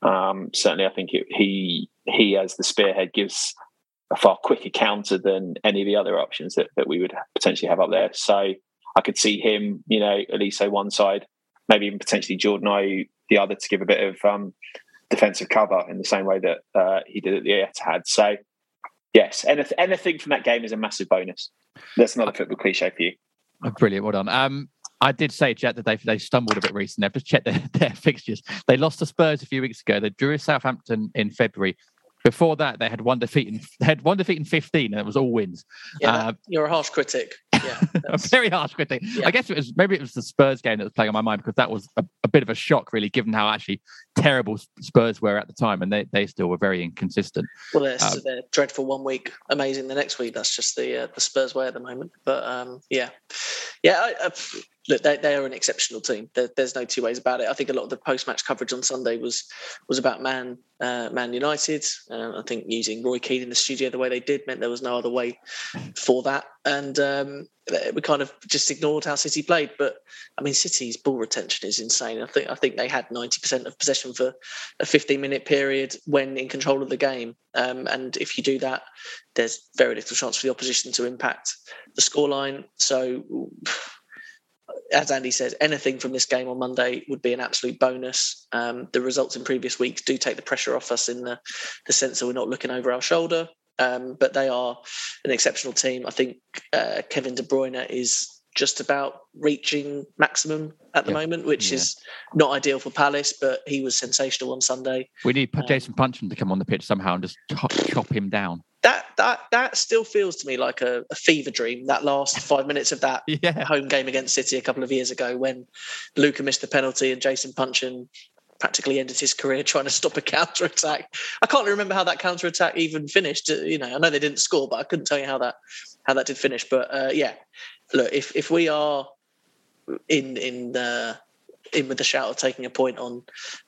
Um, certainly, I think it, he he as the spearhead gives a far quicker counter than any of the other options that, that we would potentially have up there. So I could see him, you know, Olise one side, maybe even potentially Jordan Ayew the other to give a bit of um, defensive cover in the same way that uh, he did at the Etihad. So yes, anything, anything from that game is a massive bonus. That's another football cliche for you. Oh, brilliant, well done. Um, I did say, Jack, that they they stumbled a bit recently. I've just checked their, their fixtures. They lost to Spurs a few weeks ago. They drew Southampton in February. Before that, they had one defeat in they had one defeat in fifteen, and it was all wins. Yeah, uh, you're a harsh critic. Yeah, a very harsh critic. Yeah. I guess it was maybe it was the Spurs game that was playing on my mind because that was a, a, bit of a shock, really, given how actually terrible Spurs were at the time, and they, they still were very inconsistent. Well, they're, um, they're dreadful one week, amazing the next week. That's just the uh, the Spurs way at the moment. But um, yeah, yeah. I, I, look, they, they are an exceptional team. There, there's no two ways about it. I think a lot of the post match coverage on Sunday was was about Man uh, Man United. Uh, I think using Roy Keane in the studio the way they did meant there was no other way for that, and um, we kind of just ignored how City played. But I mean, City's ball retention is insane. I think I think they had 90% of possession for a 15 minute period when in control of the game. Um, and if you do that, there's very little chance for the opposition to impact the scoreline. So as Andy says, anything from this game on Monday would be an absolute bonus. Um, the results in previous weeks do take the pressure off us in the, the sense that we're not looking over our shoulder. Um, but they are an exceptional team. I think uh, Kevin De Bruyne is just about reaching maximum at the yeah. moment, which yeah. is not ideal for Palace, but he was sensational on Sunday. We need um, Jason Puncheon to come on the pitch somehow and just chop, chop him down that that that still feels to me like a, a fever dream. That last five minutes of that yeah. home game against City a couple of years ago, when Luka missed the penalty and Jason Puncheon practically ended his career trying to stop a counter attack. I can't remember how that counter attack even finished. Uh, you know, I know they didn't score, but I couldn't tell you how that how that did finish. But uh, yeah, look, if if we are in in the in with the shout of taking a point on,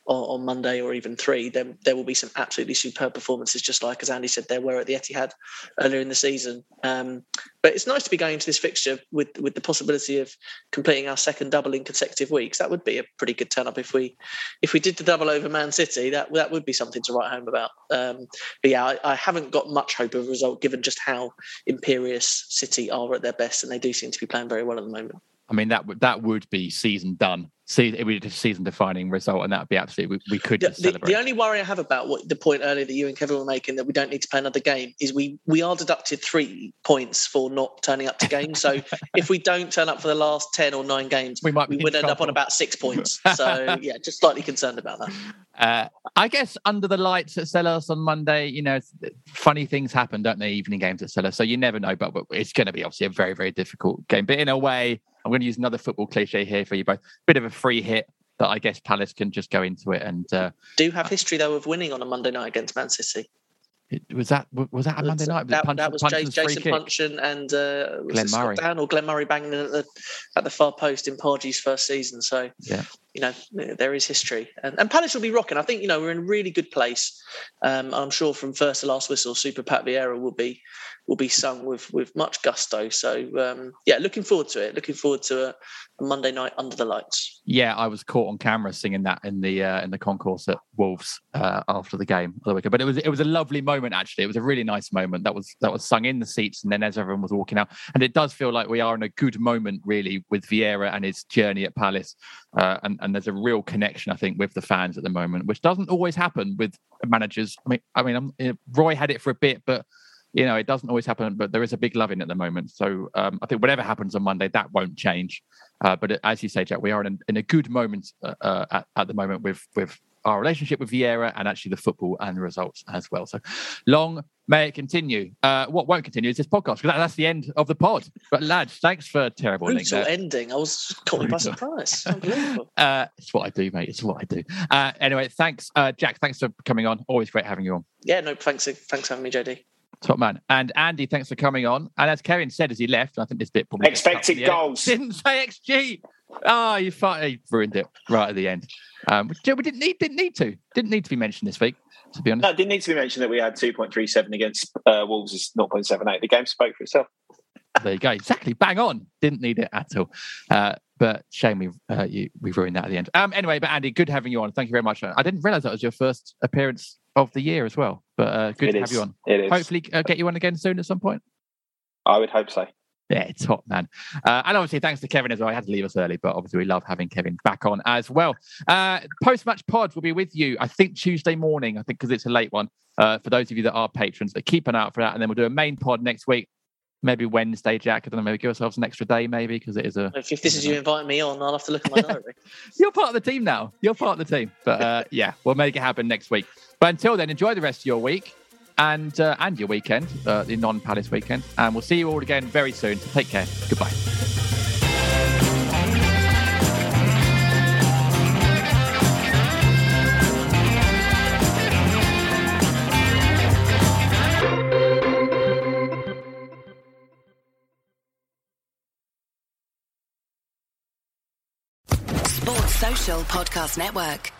on, on Monday or even three, then there will be some absolutely superb performances, just like as Andy said, there were at the Etihad earlier in the season. Um, but it's nice to be going into this fixture with with the possibility of completing our second double in consecutive weeks. That would be a pretty good turn up if we if we did the double over Man City. That that would be something to write home about. Um, but yeah, I, I haven't got much hope of a result given just how imperious City are at their best, and they do seem to be playing very well at the moment. I mean, that would that would be season done. See, it would be a season defining result, and that would be absolutely. We, we could the, the, the, only worry I have about what the point earlier that you and Kevin were making that we don't need to play another game is we we are deducted three points for not turning up to games. So if we don't turn up for the last ten or nine games, we might we would end up on about six points. So yeah, just slightly concerned about that. Uh, I guess under the lights at Selhurst on Monday, you know, funny things happen, don't they? Evening games at Selhurst, so you never know. But, but it's going to be obviously a very very difficult game. But in a way I'm going to use another football cliche here for you both. Bit of a free hit that I guess Palace can just go into it and uh, do have history though of winning on a Monday night against Man City. It, was that was that a Monday night? That, Punch- that was Jason, Jason kick? Puncheon and uh, was Glenn Murray. Dan or Glenn Murray banging at the at the far post in Pardew's first season. So Yeah. you know there is history, and, and Palace will be rocking. I think you know we're in a really good place. Um, I'm sure from first to last whistle, Super Pat Vieira will be will be sung with with much gusto. So um, yeah, looking forward to it. Looking forward to a, a Monday night under the lights. Yeah, I was caught on camera singing that in the uh, in the concourse at Wolves uh, after the game the weekend. But it was it was a lovely moment actually. It was a really nice moment that was that was sung in the seats, and then as everyone was walking out, and it does feel like we are in a good moment really with Vieira and his journey at Palace, uh, and and there's a real connection I think with the fans at the moment, which doesn't always happen with managers. I mean, I mean, I'm, Roy had it for a bit, but you know, it doesn't always happen, but there is a big loving at the moment. So um, I think whatever happens on Monday, that won't change. Uh, but as you say, Jack, we are in a, in a good moment uh, uh, at, at the moment with with our relationship with Vieira and actually the football and the results as well. So long may it continue. Uh, what won't continue is this podcast because that, that's the end of the pod. But lads, thanks for a terrible Brutal ending. I was caught by surprise. Unbelievable. Uh, it's what I do, mate. It's what I do. Uh, anyway, thanks, uh, Jack. Thanks for coming on. Always great having you on. Yeah, no, thanks. Thanks for having me, JD. Top man. And Andy, thanks for coming on. And as Kevin said as he left, I think this bit probably Expected goals. Didn't say XG. Oh, you finally ruined it right at the end. Um, we didn't need didn't need to. Didn't need to be mentioned this week, to be honest. No, it didn't need to be mentioned that we had 2.37 against uh, Wolves is 0.78. The game spoke for itself. There you go. Exactly. Bang on. Didn't need it at all. Uh, but shame we uh, you, we ruined that at the end. Um, anyway, but Andy, good having you on. Thank you very much. I didn't realize that was your first appearance of the year as well. But uh, good It to have you on. It is. Hopefully, uh, get you on again soon at some point. I would hope so. Yeah, top man. Uh, and obviously, thanks to Kevin as well. I had to leave us early, but obviously, we love having Kevin back on as well. Uh, Post match pod will be with you, I think, Tuesday morning, I think, because it's a late one. Uh, for those of you that are patrons, but keep an eye out for that. And then we'll do a main pod next week, maybe Wednesday, Jack. I don't know, maybe give ourselves an extra day, maybe, because it is a. If, this is you inviting me on, I'll have to look at my diary. You're part of the team now. You're part of the team. But uh, yeah, we'll make it happen next week. But until then, enjoy the rest of your week and uh, and your weekend, uh, the non-Palace weekend. And we'll see you all again very soon. So take care. Goodbye. Podcast Network.